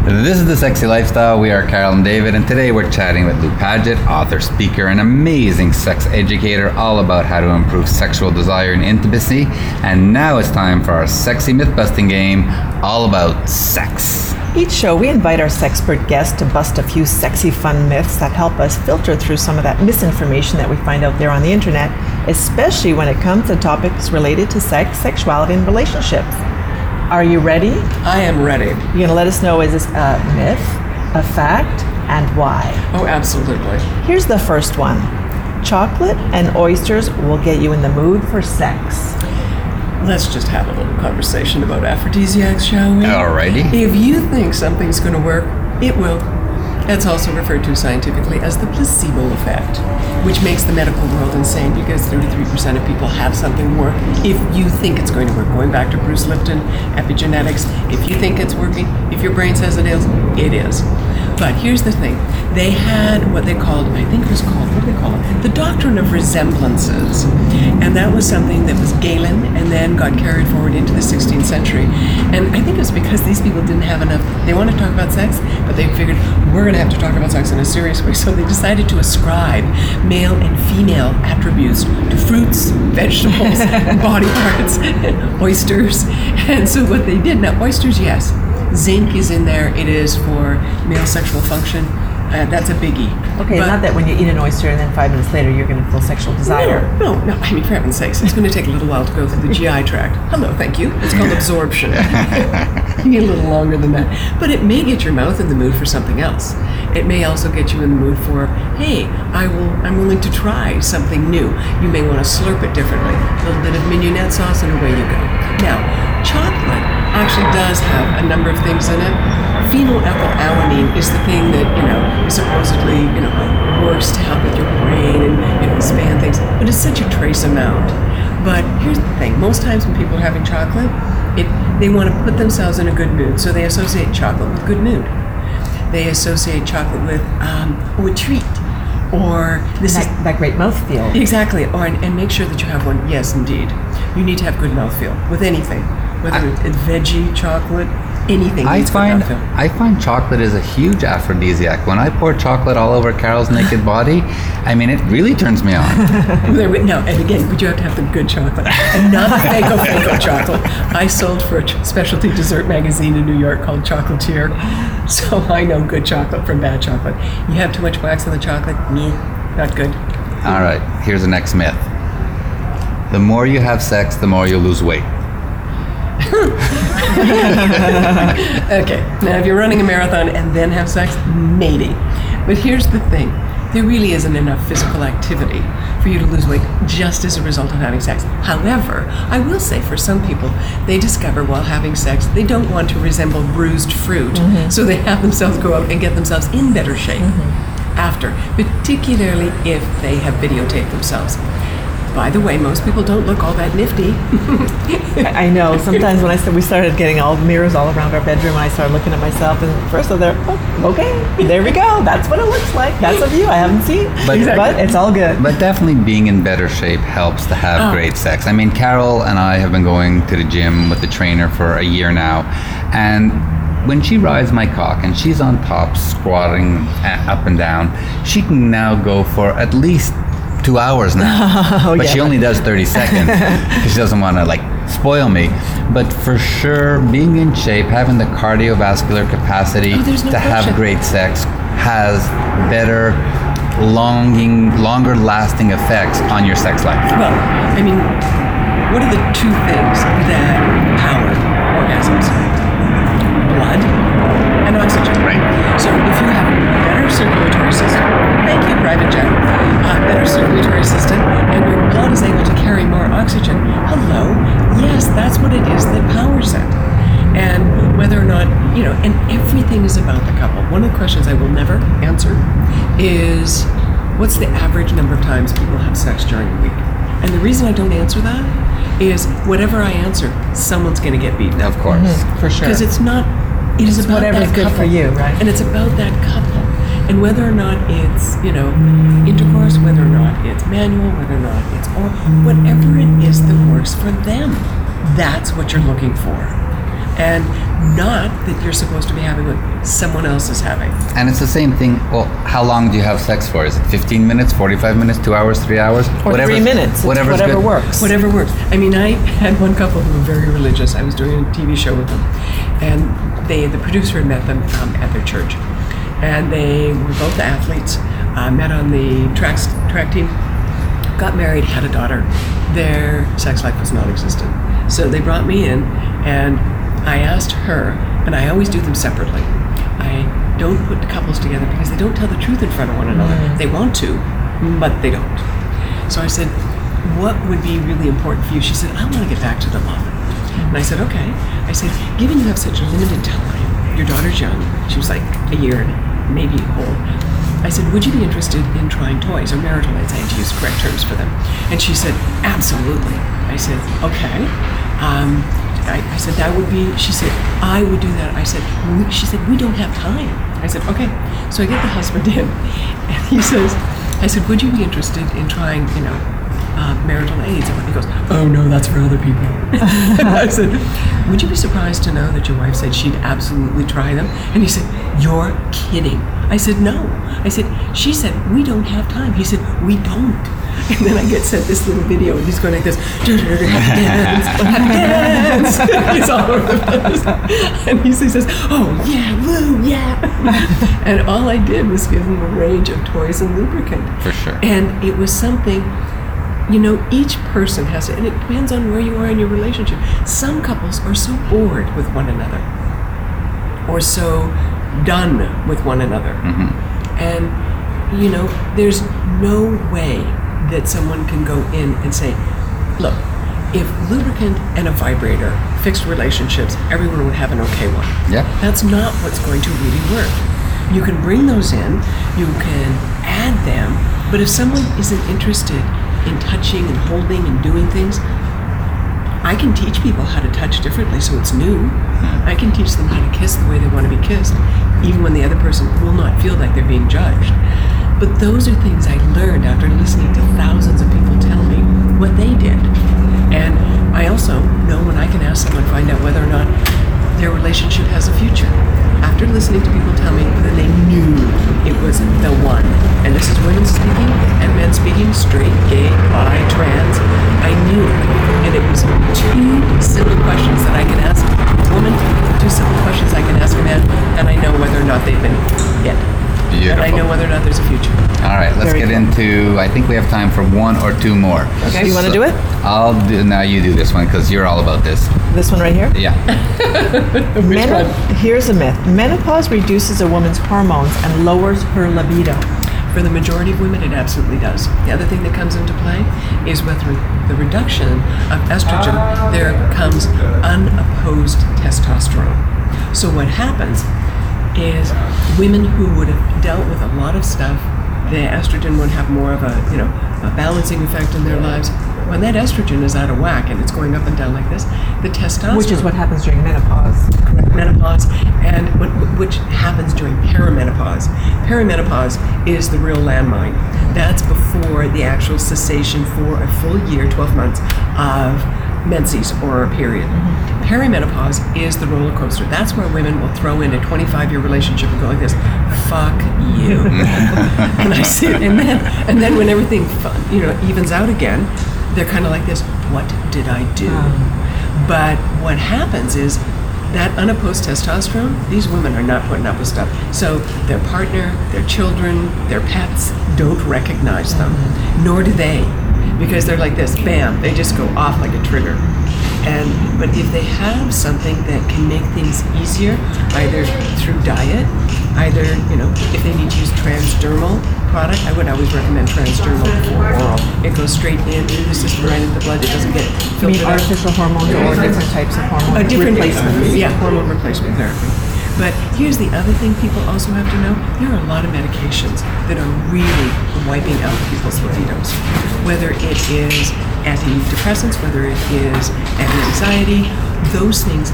This is the Sexy Lifestyle. We are Carol and David, and today we're chatting with Lou Paget, author, speaker, and amazing sex educator, all about how to improve sexual desire and intimacy. And now it's time for our sexy myth busting game, all about sex. Each show, we invite our sexpert guests to bust a few sexy, fun myths that help us filter through some of that misinformation that we find out there on the internet, especially when it comes to topics related to sex, sexuality, and relationships. Are you ready? I am ready. You're going to let us know is this a myth, a fact, and why? Oh, absolutely. Here's the first one chocolate and oysters will get you in the mood for sex. Let's just have a little conversation about aphrodisiacs, shall we? Alrighty. If you think something's going to work, it will. That's also referred to scientifically as the placebo effect, which makes the medical world insane because 33% of people have something work if you think it's going to work. Going back to Bruce Lipton, epigenetics, if you think it's working, if your brain says it is, it is. But here's the thing they had what they called, I think it was called, what do they call it? The doctrine of resemblances. And that was something that was Galen and then got carried forward into the 16th century. And I think it was because these people didn't have enough, they wanted to talk about sex, but they figured we're going to have to talk about sex in a serious way. So they decided to ascribe male and female attributes to fruits, vegetables, body parts, oysters. And so what they did, now oysters, yes, zinc is in there. It is for male sexual function. Uh, that's a biggie. Okay, But- not that when you eat an oyster and then five minutes later you're going to feel sexual desire. no, no, no. I mean, for heaven's sakes, it's going to take a little while to go through the GI tract. Hello, thank you. It's called absorption. you need a little longer than that. But it may get your mouth in the mood for something else. It may also get you in the mood for, hey, I will. I'm willing to try something new. You may want to slurp it differently. A little bit of mignonette sauce, and away you go. Now, chocolate actually does have a number of things in it. Phenylethylalanine is the thing that you know is supposedly you know works to help with your brain and you know expand things, but it's such a trace amount. But here's the thing: most times when people are having chocolate, it they want to put themselves in a good mood, so they associate chocolate with good mood. They associate chocolate with um, oh, a treat, or this is That, that great mouthfeel. Exactly, or and, and make sure that you have one. Yes, indeed, you need to have good mouthfeel with anything, whether it's veggie, chocolate, anything. I find. I find chocolate is a huge aphrodisiac. When I pour chocolate all over Carol's naked body, I mean it really turns me on. No, and again, but you have to have the good chocolate, and not the fako fako chocolate. I sold for a specialty dessert magazine in New York called Chocolatier, so I know good chocolate from bad chocolate. You have too much wax in the chocolate, meh, not good. all right, here's the next myth. The more you have sex, the more you lose weight. Okay, now if you're running a marathon and then have sex, maybe. But here's the thing there really isn't enough physical activity for you to lose weight just as a result of having sex. However, I will say for some people, they discover while having sex they don't want to resemble bruised fruit, mm-hmm. so they have themselves go out and get themselves in better shape mm-hmm. after, particularly if they have videotaped themselves. By the way, most people don't look all that nifty. I I know. Sometimes when I said we started getting all mirrors all around our bedroom, I started looking at myself, and first of all, oh, okay, there we go. That's what it looks like. That's a view I haven't seen, But- but it's all good. But definitely being in better shape helps to have Oh. great sex. I mean, Carol and I have been going to the gym with the trainer for a year now, and when she rides my cock and she's on top squatting uh, up and down, she can now go for at least two hours now. Oh, but yeah, she only does 30 seconds because she doesn't want to like spoil me. But for sure, being in shape, having the cardiovascular capacity Oh, no to have great sex has better longing longer lasting effects on your sex life Well, I mean, what are the two things that power orgasms? Blood and oxygen. Right. So if you have circulatory system, thank you, private jet, uh, better circulatory system, and your blood is able to carry more oxygen, hello, yes, that's what it is that powers it. And whether or not, you know, and everything is about the couple. One of the questions I will never answer is what's the average number of times people have sex during a week? And the reason I don't answer that is whatever I answer, someone's going to get beaten of course for sure. because it's not it is about whatever's that good for you, right? and it's about that couple and whether or not it's you know intercourse whether or not it's manual whether or not it's or whatever it is that works for them that's what you're looking for and not that you're supposed to be having what someone else is having and it's the same thing well how long do you have sex for is it 15 minutes 45 minutes 2 hours 3 hours Or Whatever's- three minutes. Whatever good. works. Whatever works. I mean, I had one couple who were very religious. I was doing a TV show with them, and they the producer had met them um, at their church, and they were both athletes. Uh, met on the track track team, got married, had a daughter. Their sex life was non-existent. So they brought me in, and I asked her, and I always do them separately. I don't put couples together because they don't tell the truth in front of one another. They want to, but they don't. So I said, What would be really important for you? She said, I want to get back to the love. And I said, Okay. I said, Given you have such limited time, your daughter's young, she was like a year and maybe old. I said, Would you be interested in trying toys or marital aids? I had to use correct terms for them. And she said, Absolutely. I said, Okay. Um, I, I said, That would be, she said, I would do that. I said, She said, We don't have time. I said, Okay. So I get the husband in, and he says, I said, Would you be interested in trying, you know, uh, marital aids? And he goes, Oh, no, that's for other people. I said, Would you be surprised to know that your wife said she'd absolutely try them? And he said, You're kidding. I said, No. I said, She said, We don't have time. He said, We don't. And then I get sent this little video, and he's going like this, dance, dance. He's all over the place. And he says, Oh, yeah, woo, yeah. And all I did was give him a range of toys and lubricant. For sure. And it was something, you know, each person has it, and it depends on where you are in your relationship. Some couples are so bored with one another or so done with one another. Mm-hmm. And, you know, there's no way that someone can go in and say, look, if lubricant and a vibrator fixed relationships, everyone would have an okay one. Yeah. That's not what's going to really work. You can bring those in, you can add them, but if someone isn't interested in touching and holding and doing things, I can teach people how to touch differently so it's new. Hmm. I can teach them how to kiss the way they want to be kissed, even when the other person will not feel like they're being judged. But those are things I learned after listening to thousands of people tell me what they did. And I also know when I can ask someone find out whether or not their relationship has a future. After listening to people tell me that they knew it was the one, and this is women speaking and men speaking, straight, gay, bi, trans, I knew it. And it was two simple questions that I can ask a woman, two simple questions I can ask a man, and I know whether or not they've been hit. And I know whether or not there's a future. All right, let's Very get cool. into. I think we have time for one or two more. Okay. You wanna do it? I'll do. Now you do this one because you're all about this. This one right here? Yeah. Meno- Here's a myth. Menopause reduces a woman's hormones and lowers her libido. For the majority of women, it absolutely does. The other thing that comes into play is with the reduction of estrogen, there comes unopposed testosterone. So what happens is women who would have dealt with a lot of stuff, the estrogen would have more of a, you know, a balancing effect in their lives. When that estrogen is out of whack and it's going up and down like this, the testosterone Which is what happens during menopause. correct menopause and what, which happens during perimenopause. Perimenopause is the real landmine. That's before the actual cessation for a full year, 12 months of menses or a period. Mm-hmm. Perimenopause is the roller coaster. That's where women will throw in a 25 year relationship and go like this, fuck you. and I see, and then, and then when everything, you know, evens out again, they're kind of like this, what did I do? Um, but what happens is that unopposed testosterone, these women are not putting up with stuff. So their partner, their children, their pets don't recognize them, mm-hmm. nor do they, because they're like this, bam, they just go off like a trigger. And but if they have something that can make things easier, either through diet, either you know, if they need to use transdermal product, I would always recommend transdermal before oral. It goes straight into the system, right into the blood. It doesn't get I mean, filtered out. artificial hormones or different types of hormone A different replacements. Yeah, hormone replacement therapy. But here's the other thing people also have to know: there are a lot of medications that are really wiping out people's libidos. Whether it is antidepressants, whether it is anti-anxiety, those things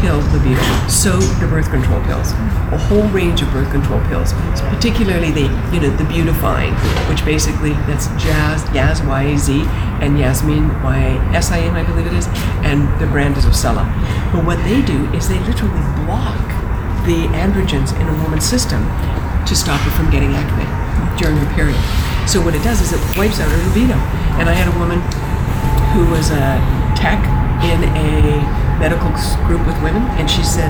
kill libido. So do birth control pills. A whole range of birth control pills, particularly the you know the beautifying, which basically that's Jazz, Yaz Y A Z, and Yasmin Y S I M I believe it is, and the brand is Ocella. But what they do is they literally block the androgens in a woman's system to stop her from getting acne during her period. So what it does is it wipes out her libido. And I had a woman who was a tech in a medical group with women, and she said,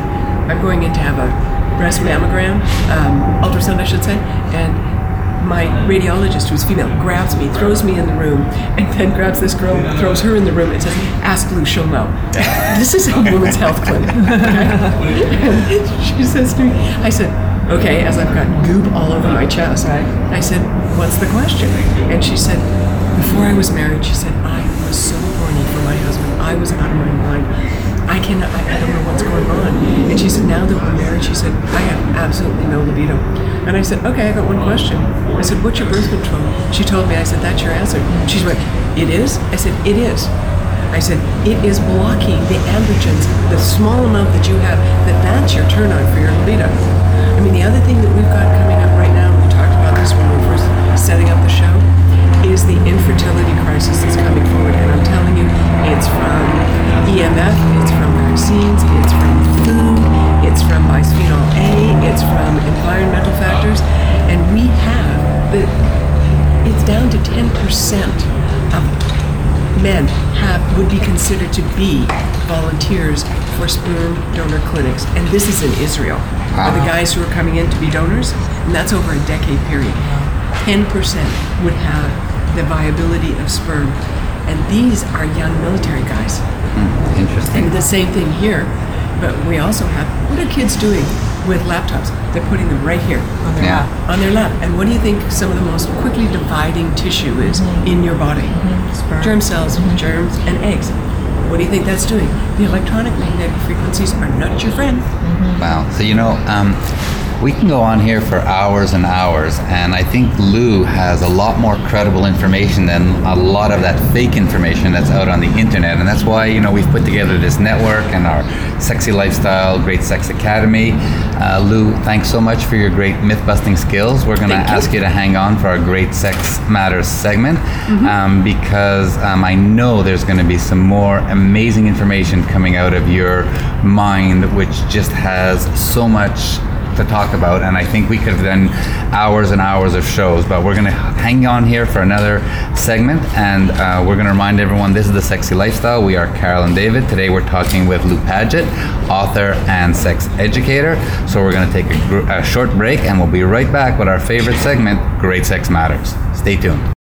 I'm going in to have a breast mammogram, um, ultrasound, I should say, and my radiologist, who's female, grabs me, throws me in the room, and then grabs this girl, throws her in the room, and says, "Ask Lou, she'll know." this is a women's health clinic. she says to me, "I said." Okay, as I've got goop all over my chest, I said, "What's the question?" And she said, "Before I was married, she said I was so horny for my husband. I was out of my mind. I cannot. I, I don't know what's going on." And she said, "Now that we're married, she said I have absolutely no libido." And I said, "Okay, I got one question." I said, "What's your birth control?" She told me. I said, "That's your answer." She went, "It is." I said, "It is." I said, it is blocking the androgens, the small amount that you have, that that's your turn on for your libido. I mean, the other thing that we've got coming up right now, we talked about this when we were first setting up is the infertility crisis that's coming forward. And I'm telling you, it's from EMF, it's from vaccines, it's from food, it's from bisphenol A, it's from environmental factors. And we have the, it's down to 10% of men have would be considered to be volunteers for sperm donor clinics, and this is in Israel. Wow. Are the guys who are coming in to be donors, and that's over a decade period. Ten percent would have the viability of sperm, and these are young military guys. Hmm, interesting. And the same thing here, but we also have what are kids doing with laptops? They're putting them right here on their Yeah. lap. On their lap. And what do you think some of the most quickly dividing tissue is mm-hmm. in your body? Mm-hmm. Germ cells, mm-hmm. germs, and eggs. What do you think that's doing? The electronic magnetic frequencies are not your friend. Wow. So, you know, um, we can go on here for hours and hours, and I think Lou has a lot more credible information than a lot of that fake information that's out on the internet. And that's why, you know, we've put together this network and our Sexy Lifestyle Great Sex Academy. Uh, Lou, thanks so much for your great myth busting skills. We're going to ask you to hang on for our Great Sex Matters segment um, because um, I know there's going to be some more amazing information coming out of your mind, which just has so much to talk about. And I think we could have done hours and hours of shows, but we're going to hang on here for another segment. And uh, we're going to remind everyone this is The Sexy Lifestyle. We are Carol and David. Today we're talking with Lou Paget, author and sex educator. So we're going to take a, gr- a short break and we'll be right back with our favorite segment, Great Sex Matters. Stay tuned.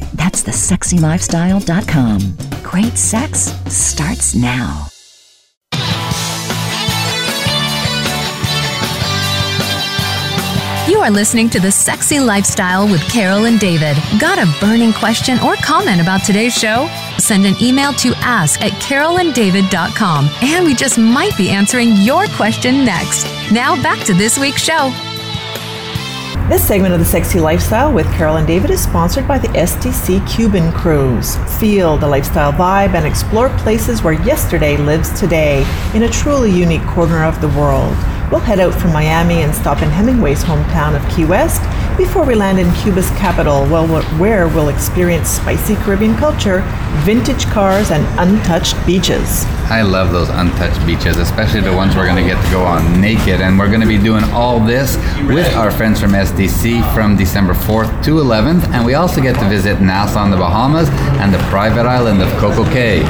That's thesexylifestyle.com. Great sex starts now. You are listening to The Sexy Lifestyle with Carol and David. Got a burning question or comment about today's show? Send an email to ask at carolanddavid.com and we just might be answering your question next. Now back to this week's show. This segment of the Sexy Lifestyle with Carol and David is sponsored by the SDC Cuban Cruise. Feel the lifestyle vibe and explore places where yesterday lives today in a truly unique corner of the world. We'll head out from Miami and stop in Hemingway's hometown of Key West before we land in Cuba's capital, where we'll experience spicy Caribbean culture, vintage cars, and untouched beaches. I love those untouched beaches, especially the ones we're going to get to go on naked. And we're going to be doing all this with our friends from SDC from December 4th to 11th. And we also get to visit Nassau in the Bahamas and the private island of Coco Cay.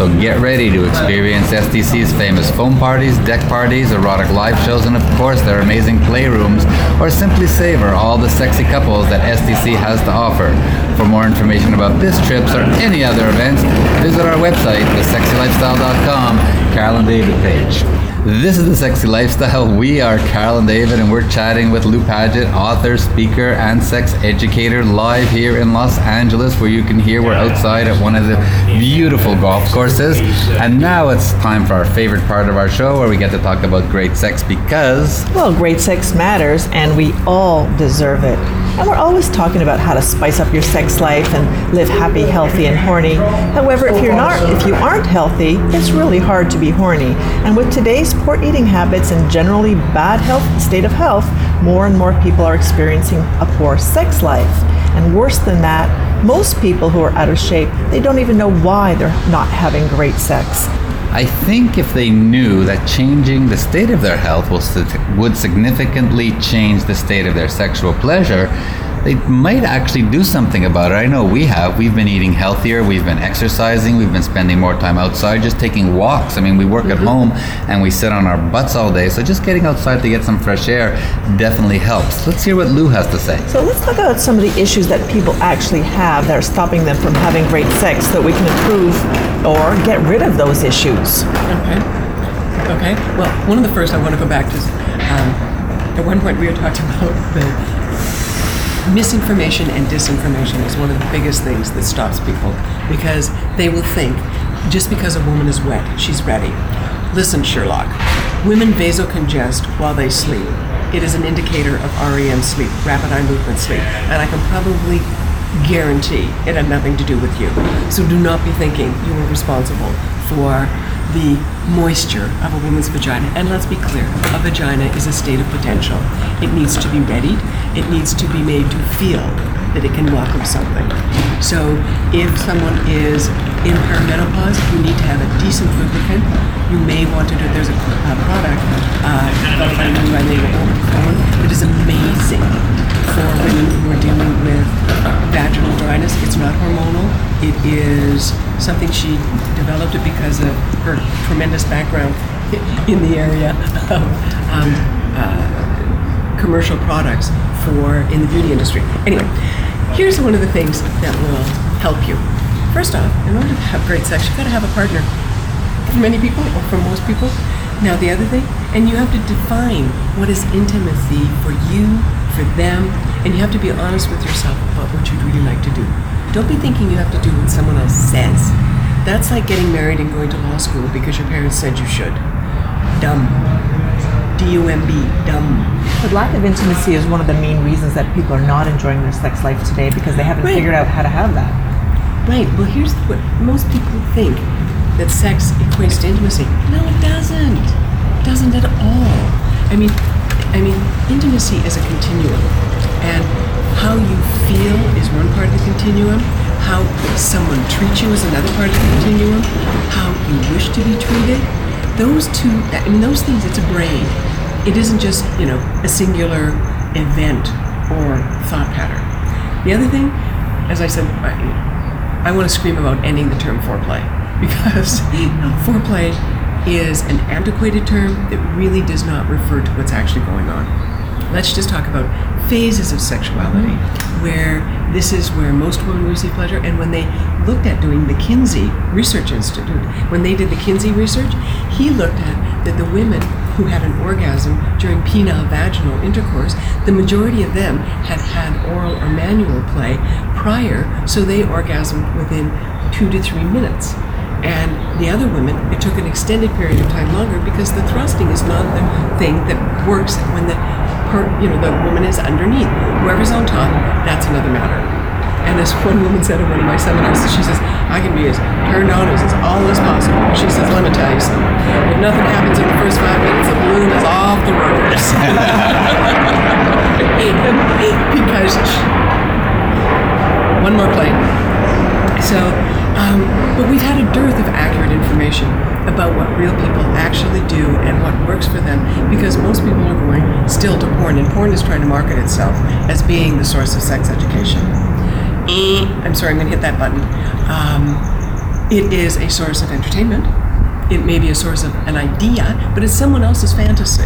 So get ready to experience SDC's famous foam parties, deck parties, erotic live shows, and of course their amazing playrooms, or simply savor all the sexy couples that SDC has to offer. For more information about this trips or any other events, visit our website, thesexylifestyle.com, Carol and David page. This is the Sexy Lifestyle. We are Carol and David, and we're chatting with Lou Paget, author, speaker, and sex educator, live here in Los Angeles, where you can hear we're outside at one of the beautiful golf courses. And now it's time for our favorite part of our show, where we get to talk about great sex because. Well, great sex matters, and we all deserve it. And we're always talking about how to spice up your sex life and live happy, healthy, and horny. However, if you're not, if you aren't healthy, it's really hard to be horny. And with today's poor eating habits and generally bad health state of health, more and more people are experiencing a poor sex life. And worse than that, most people who are out of shape, they don't even know why they're not having great sex. I think if they knew that changing the state of their health would significantly change the state of their sexual pleasure, they might actually do something about it. I know we have. We've been eating healthier, we've been exercising, we've been spending more time outside, just taking walks. I mean, we work mm-hmm. at home and we sit on our butts all day, so just getting outside to get some fresh air definitely helps. Let's hear what Lou has to say. So let's talk about some of the issues that people actually have that are stopping them from having great sex so that we can improve or get rid of those issues. Okay. Okay. Well, one of the first I want to go back to is um, at one point we were talking about the misinformation and disinformation is one of the biggest things that stops people because they will think just because a woman is wet, she's ready. Listen, Sherlock, women vasocongest while they sleep. It is an indicator of REM sleep, rapid eye movement sleep, and I can probably guarantee it had nothing to do with you. So do not be thinking you are responsible for the moisture of a woman's vagina. And let's be clear, a vagina is a state of potential. It needs to be readied, it needs to be made to feel that it can welcome something. So if someone is in perimenopause, you need to have a decent lubricant. You may want to do, there's a, product uh, is amazing for women who are dealing with vaginal dryness. It's not hormonal. It is something she developed it because of her tremendous background in the area of um, uh, commercial products for in the beauty industry. Anyway, here's one of the things that will help you. First off, in order to have great sex, you've got to have a partner. For many people, or for most people. Now, the other thing, and you have to define what is intimacy for you, for them, and you have to be honest with yourself about what you'd really like to do. Don't be thinking you have to do what someone else says. That's like getting married and going to law school because your parents said you should. Dumb. D-U-M-B, dumb. The lack of intimacy is one of the main reasons that people are not enjoying their sex life today because they haven't right. figured out how to have that. Right. Well, here's what most people think that sex equates to intimacy. No, it doesn't. It doesn't at all. I mean, I mean, intimacy is a continuum, and how you feel is one part of the continuum. How someone treats you is another part of the continuum. How you wish to be treated. Those two. I mean, those things. It's a brain. It isn't just you know a singular event or thought pattern. The other thing, as I said, I, I want to scream about ending the term foreplay because foreplay is an antiquated term that really does not refer to what's actually going on. Let's just talk about phases of sexuality, where this is where most women receive pleasure. And when they looked at doing the Kinsey Research Institute, when they did the Kinsey research, he looked at that the women who had an orgasm during penile vaginal intercourse, the majority of them had had oral or manual play prior, so they orgasmed within two to three minutes. And the other women, it took an extended period of time longer because the thrusting is not the thing that works when the per, you know the woman is underneath. Whoever's on top, that's another matter. And as one woman said at one of my seminars, she says, I can be as turned on as, all as possible. She says, let me tell you something. If nothing happens in the first five minutes, the balloon is off the ropes. because one more plane. So um, but we've had a dearth of accurate information about what real people actually do and what works for them because most people are going still to porn, and porn is trying to market itself as being the source of sex education. I'm sorry, I'm going to hit that button. Um, it is a source of entertainment. it may be a source of an idea, but it's someone else's fantasy.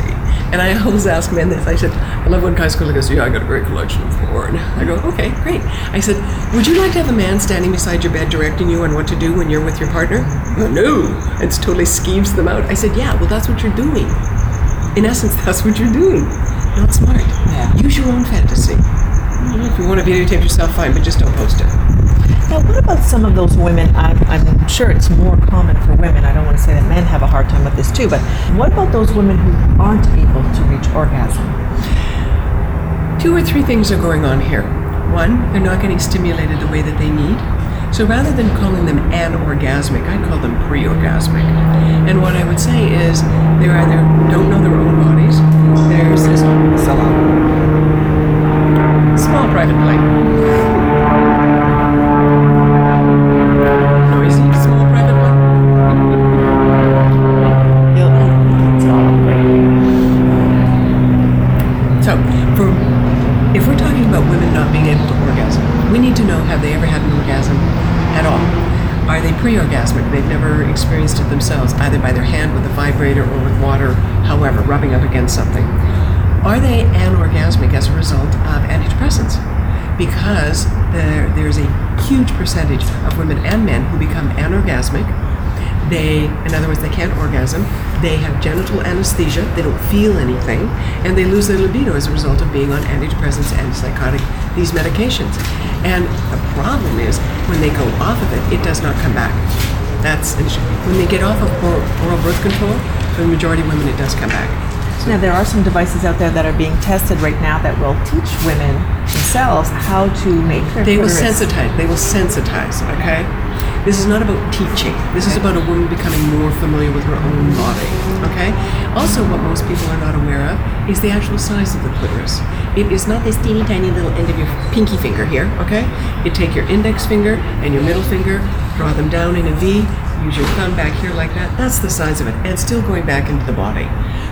And I always ask men this. I said, I love when guys go like this, yeah, I got a great collection of porn. I go, okay, great. I said, would you like to have a man standing beside your bed directing you on what to do when you're with your partner? No. It totally skeeves them out. I said, yeah, well, that's what you're doing. In essence, that's what you're doing. Not smart. Yeah. Use your own fantasy. If you want to videotape yourself, fine, but just don't post it. Now, what about some of those women? I'm, I'm sure it's more common for women. I don't want to say that men have a hard time with this too, but what about those women who aren't able to reach orgasm? Two or three things are going on here. One, they're not getting stimulated the way that they need. So rather than calling them anorgasmic, I call them pre-orgasmic. And what I would say is they either don't know their own bodies, there's this small private plane. Pre-orgasmic? They've never experienced it themselves, either by their hand with a vibrator or with water, however, rubbing up against something. Are they anorgasmic as a result of antidepressants? Because there, there's a huge percentage of women and men who become anorgasmic they, in other words, they can't orgasm. They have genital anesthesia. They don't feel anything, and they lose their libido as a result of being on antidepressants, antipsychotic, these medications. And the problem is when they go off of it, it does not come back. That's an issue. When they get off of oral, oral birth control, for the majority of women, it does come back. So Now, there are some devices out there that are being tested right now that will teach women themselves how to make their They will sensitize. They will sensitize. Okay. This is not about teaching. This is about a woman becoming more familiar with her own body. Okay. Also, what most people are not aware of is the actual size of the clitoris. It is not this teeny tiny little end of your pinky finger here. Okay. You take your index finger and your middle finger, draw them down in a V. Use your thumb back here like that. That's the size of it, and still going back into the body.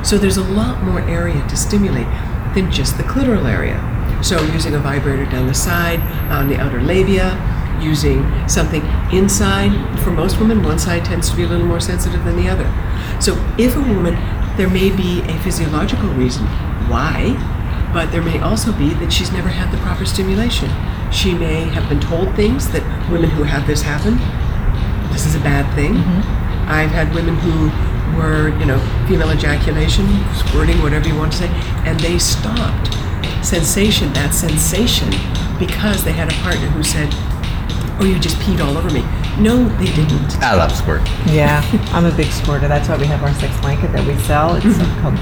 So there's a lot more area to stimulate than just the clitoral area. So using a vibrator down the side, on the outer labia, using something inside. For most women, one side tends to be a little more sensitive than the other. So if a woman, there may be a physiological reason why, but there may also be that she's never had the proper stimulation. She may have been told things that women who have this happen, this is a bad thing. Mm-hmm. I've had women who were, you know, female ejaculation, squirting, whatever you want to say, and they stopped sensation, that sensation, because they had a partner who said, Oh, you just peed all over me. No, they didn't. I love squirt. Yeah, I'm a big squirter. That's why we have our sex blanket that we sell. It's mm-hmm. called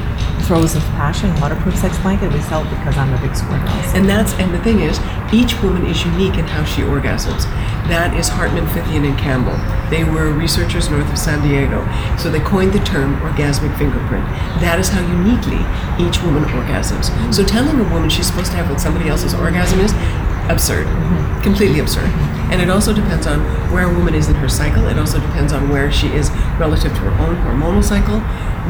Throes of Passion waterproof sex blanket. We sell it because I'm a big squirter. Also. And that's and the thing is, each woman is unique in how she orgasms. That is Hartman, Fithian, and Campbell. They were researchers north of San Diego, so they coined the term orgasmic fingerprint. That is how uniquely each woman orgasms. Mm-hmm. So telling a woman she's supposed to have what somebody else's orgasm is absurd, mm-hmm. completely absurd. Mm-hmm. And it also depends on where a woman is in her cycle. It also depends on where she is relative to her own hormonal cycle,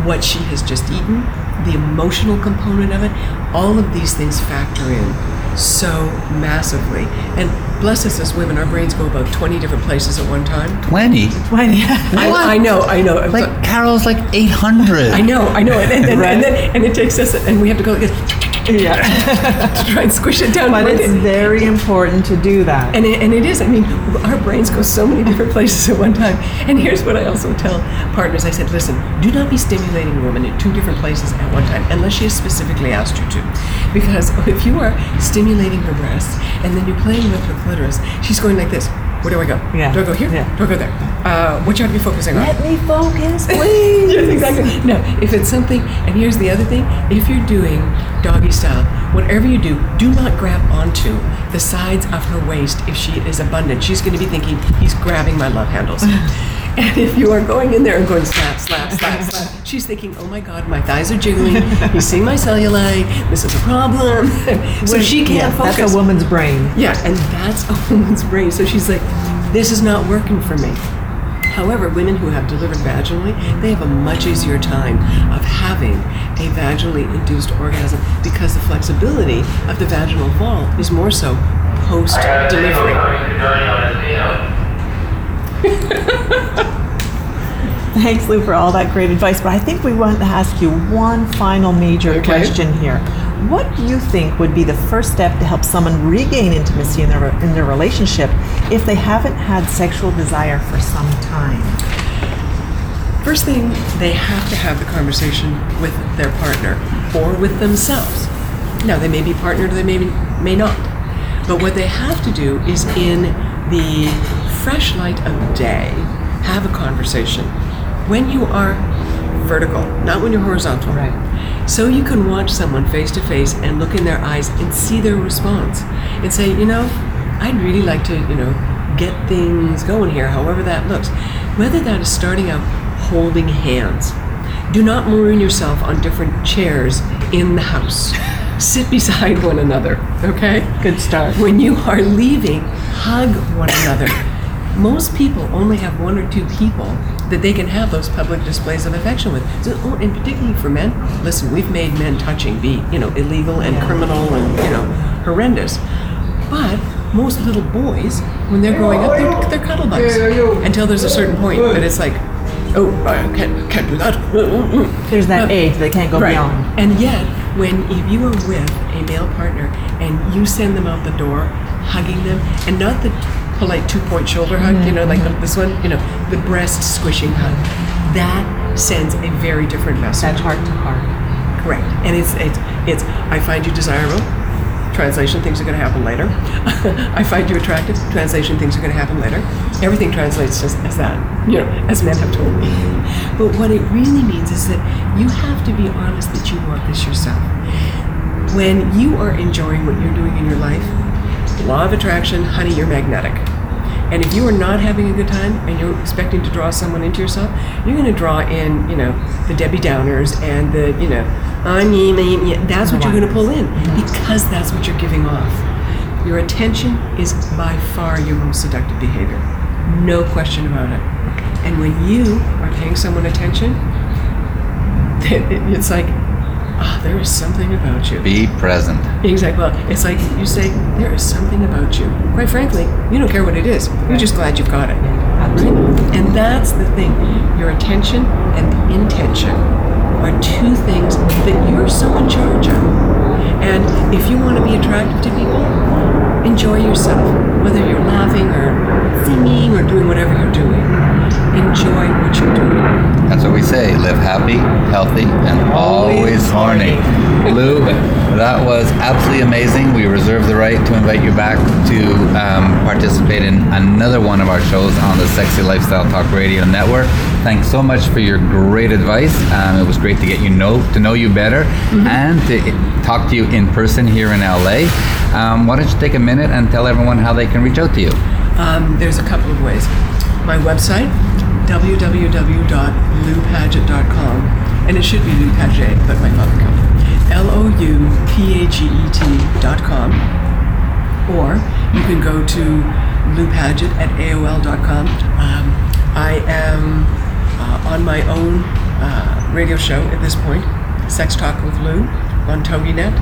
what she has just eaten, the emotional component of it. All of these things factor in so massively. And bless us as women, our brains go about 20 different places at one time. 20? 20. I, I know, I know. Like, Carol's like 800. I know, I know. And, and, then, Right. and, then, and it takes us, and we have to go like this Yeah, to try and squish it down. but it's in. very important to do that. And it, and it is. I mean, our brains go so many different places at one time. And here's what I also tell partners: I said, listen, do not be stimulating a woman in two different places at one time, unless she has specifically asked you to. Because if you are stimulating her breasts and then you're playing with her clitoris, she's going like this. Where do I go? Yeah. Do I go here? Yeah. Do I go there? Uh, what you have to be focusing on? Let me focus, please. yes, exactly. No, if it's something, and here's the other thing: if you're doing doggy style, whatever you do, do not grab onto the sides of her waist. If she is abundant, she's going to be thinking he's grabbing my love handles. And if you are going in there and going slap, slap, slap, slap, she's thinking, oh my God, my thighs are jiggling. He's seeing my cellulite. This is a problem. so she can't yeah, focus. That's a woman's brain. Yeah, and that's a woman's brain. So she's like, this is not working for me. However, women who have delivered vaginally, they have a much easier time of having a vaginally induced orgasm because the flexibility of the vaginal wall is more so post delivery. Thanks, Lou, for all that great advice. But I think we want to ask you one final major Okay. question here. What do you think would be the first step to help someone regain intimacy in their in their relationship if they haven't had sexual desire for some time? First thing, they have to have the conversation with their partner or with themselves. Now, they may be partnered, or they may, may not. But what they have to do is, in the fresh light of day, have a conversation. When you are vertical, not when you're horizontal. Right. So you can watch someone face to face and look in their eyes and see their response and say, you know, I'd really like to, you know, get things going here, however that looks. Whether that is starting out holding hands. Do not maroon yourself on different chairs in the house. Sit beside one another, okay? Good start. When you are leaving, hug one another. Most people only have one or two people that they can have those public displays of affection with. So, oh, and particularly for men, listen, we've made men touching be, you know, illegal and criminal and, you know, horrendous. But most little boys, when they're growing up, they're, they're cuddle bugs. Until there's a certain point But it's like, oh, I can't, can't do that. Mm, mm, mm. There's that But- age they can't go Right. beyond. And yet, when if you are with a male partner and you send them out the door, hugging them, and not the polite two-point shoulder hug, you know, like this one, you know, the breast squishing hug, that sends a very different message. That heart to heart. Correct. And it's it's it's I find you desirable. Translation, things are going to happen later. I find you attractive. Translation, things are going to happen later. Everything translates as, as that, you know, as men have told me. But what it really means is that you have to be honest that you want this yourself. When you are enjoying what you're doing in your life, law of attraction, honey, you're magnetic. And if you are not having a good time and you're expecting to draw someone into yourself, you're going to draw in, you know, the Debbie Downers and the, you know, ah, I mean, I mean, that's what you're going to pull in because that's what you're giving off. Your attention is by far your most seductive behavior. No question about it. And when you are paying someone attention, it's like, ah, there is something about you. Be present. Exactly. Well, it's like you say, there is something about you. Quite frankly, you don't care what it is. You're just glad you've got it. Right? And that's the thing. Your attention and the intention are two things that you're so in charge of. And if you want to be attractive to people, enjoy yourself. Whether you're laughing or singing or doing whatever you're doing, enjoy what you're doing. That's what we say. Live happy, healthy, and always horny. Lou, that was absolutely amazing. We reserve the right to invite you back to um, participate in another one of our shows on the Sexy Lifestyle Talk Radio Network. Thanks so much for your great advice. Um, it was great to get you know to know you better and to talk to you in person here in LA. Um, why don't you take a minute and tell everyone how they can reach out to you? Um, there's a couple of ways. My website, www.loupaget.com, and it should be Lou Paget, but my father called it L O U P A G E T dot com, or you can go to loupaget at AOL.com. Um, I am uh, on my own uh, radio show at this point, Sex Talk with Lou on TogiNet,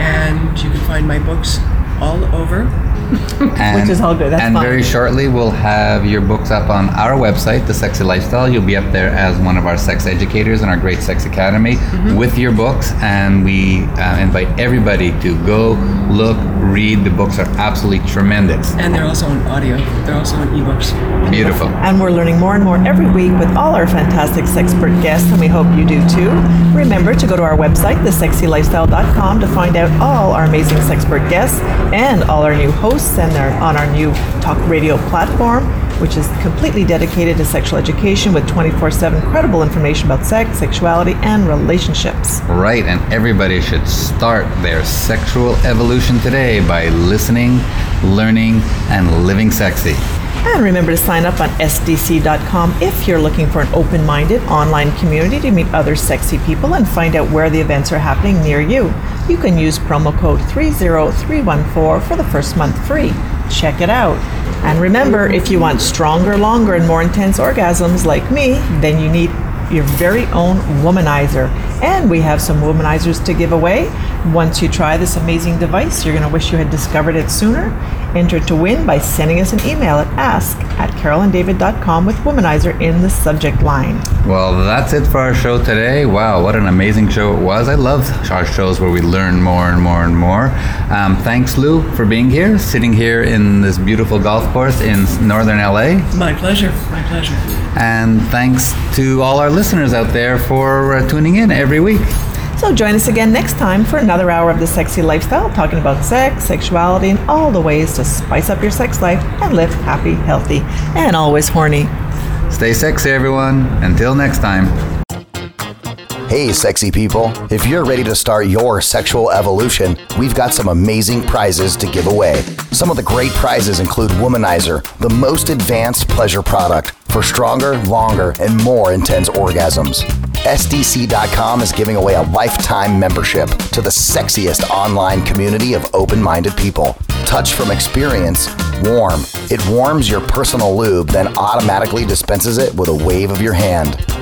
and you can find my books all over. And, is all good, that's and fine. very shortly, we'll have your books up on our website, The Sexy Lifestyle. You'll be up there as one of our sex educators in our Great Sex Academy Mm-hmm. with your books. And we uh, invite everybody to go look, read. The books are absolutely tremendous. And they're also on audio. They're also on ebooks. Beautiful. And we're learning more and more every week with all our fantastic sexpert guests, and we hope you do too. Remember to go to our website, thesexylifestyle.com, to find out all our amazing sexpert guests and all our new hosts and their, on our new talk radio platform, which is completely dedicated to sexual education with 24 7 credible information about sex, sexuality, and relationships. Right, and everybody should start their sexual evolution today by listening, learning, and living sexy. And remember to sign up on SDC.com if you're looking for an open minded online community to meet other sexy people and find out where the events are happening near you. You can use promo code 30314 for the first month free. Check it out. And remember, if you want stronger, longer, and more intense orgasms like me, then you need your very own womanizer. And we have some womanizers to give away. Once you try this amazing device, you're going to wish you had discovered it sooner. Enter to win by sending us an email at ask at carolanddavid.com with womanizer in the subject line. Well, that's it for our show today. Wow, what an amazing show it was. I love our shows where we learn more and more and more. Um, thanks, Lou, for being here, sitting here in this beautiful golf course in northern LA. My pleasure. My pleasure. And thanks to all our listeners out there for uh, tuning in every week. So join us again next time for another hour of the sexy lifestyle, talking about sex, sexuality, and all the ways to spice up your sex life and live happy, healthy, and always horny. Stay sexy, everyone. Until next time. Hey, sexy people. If you're ready to start your sexual evolution, we've got some amazing prizes to give away. Some of the great prizes include Womanizer, the most advanced pleasure product for stronger, longer, and more intense orgasms. SDC.com is giving away a lifetime membership to the sexiest online community of open minded people. Touch from experience, warm. It warms your personal lube, then automatically dispenses it with a wave of your hand.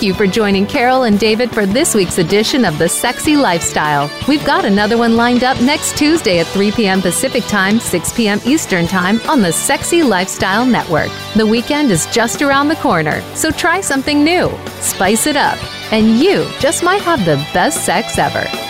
Thank you for joining Carol and David for this week's edition of The Sexy Lifestyle. We've got another one lined up next Tuesday at 3 p.m. Pacific Time, 6 p.m. Eastern Time on the Sexy Lifestyle Network. The weekend is just around the corner, so try something new, spice it up, and you just might have the best sex ever.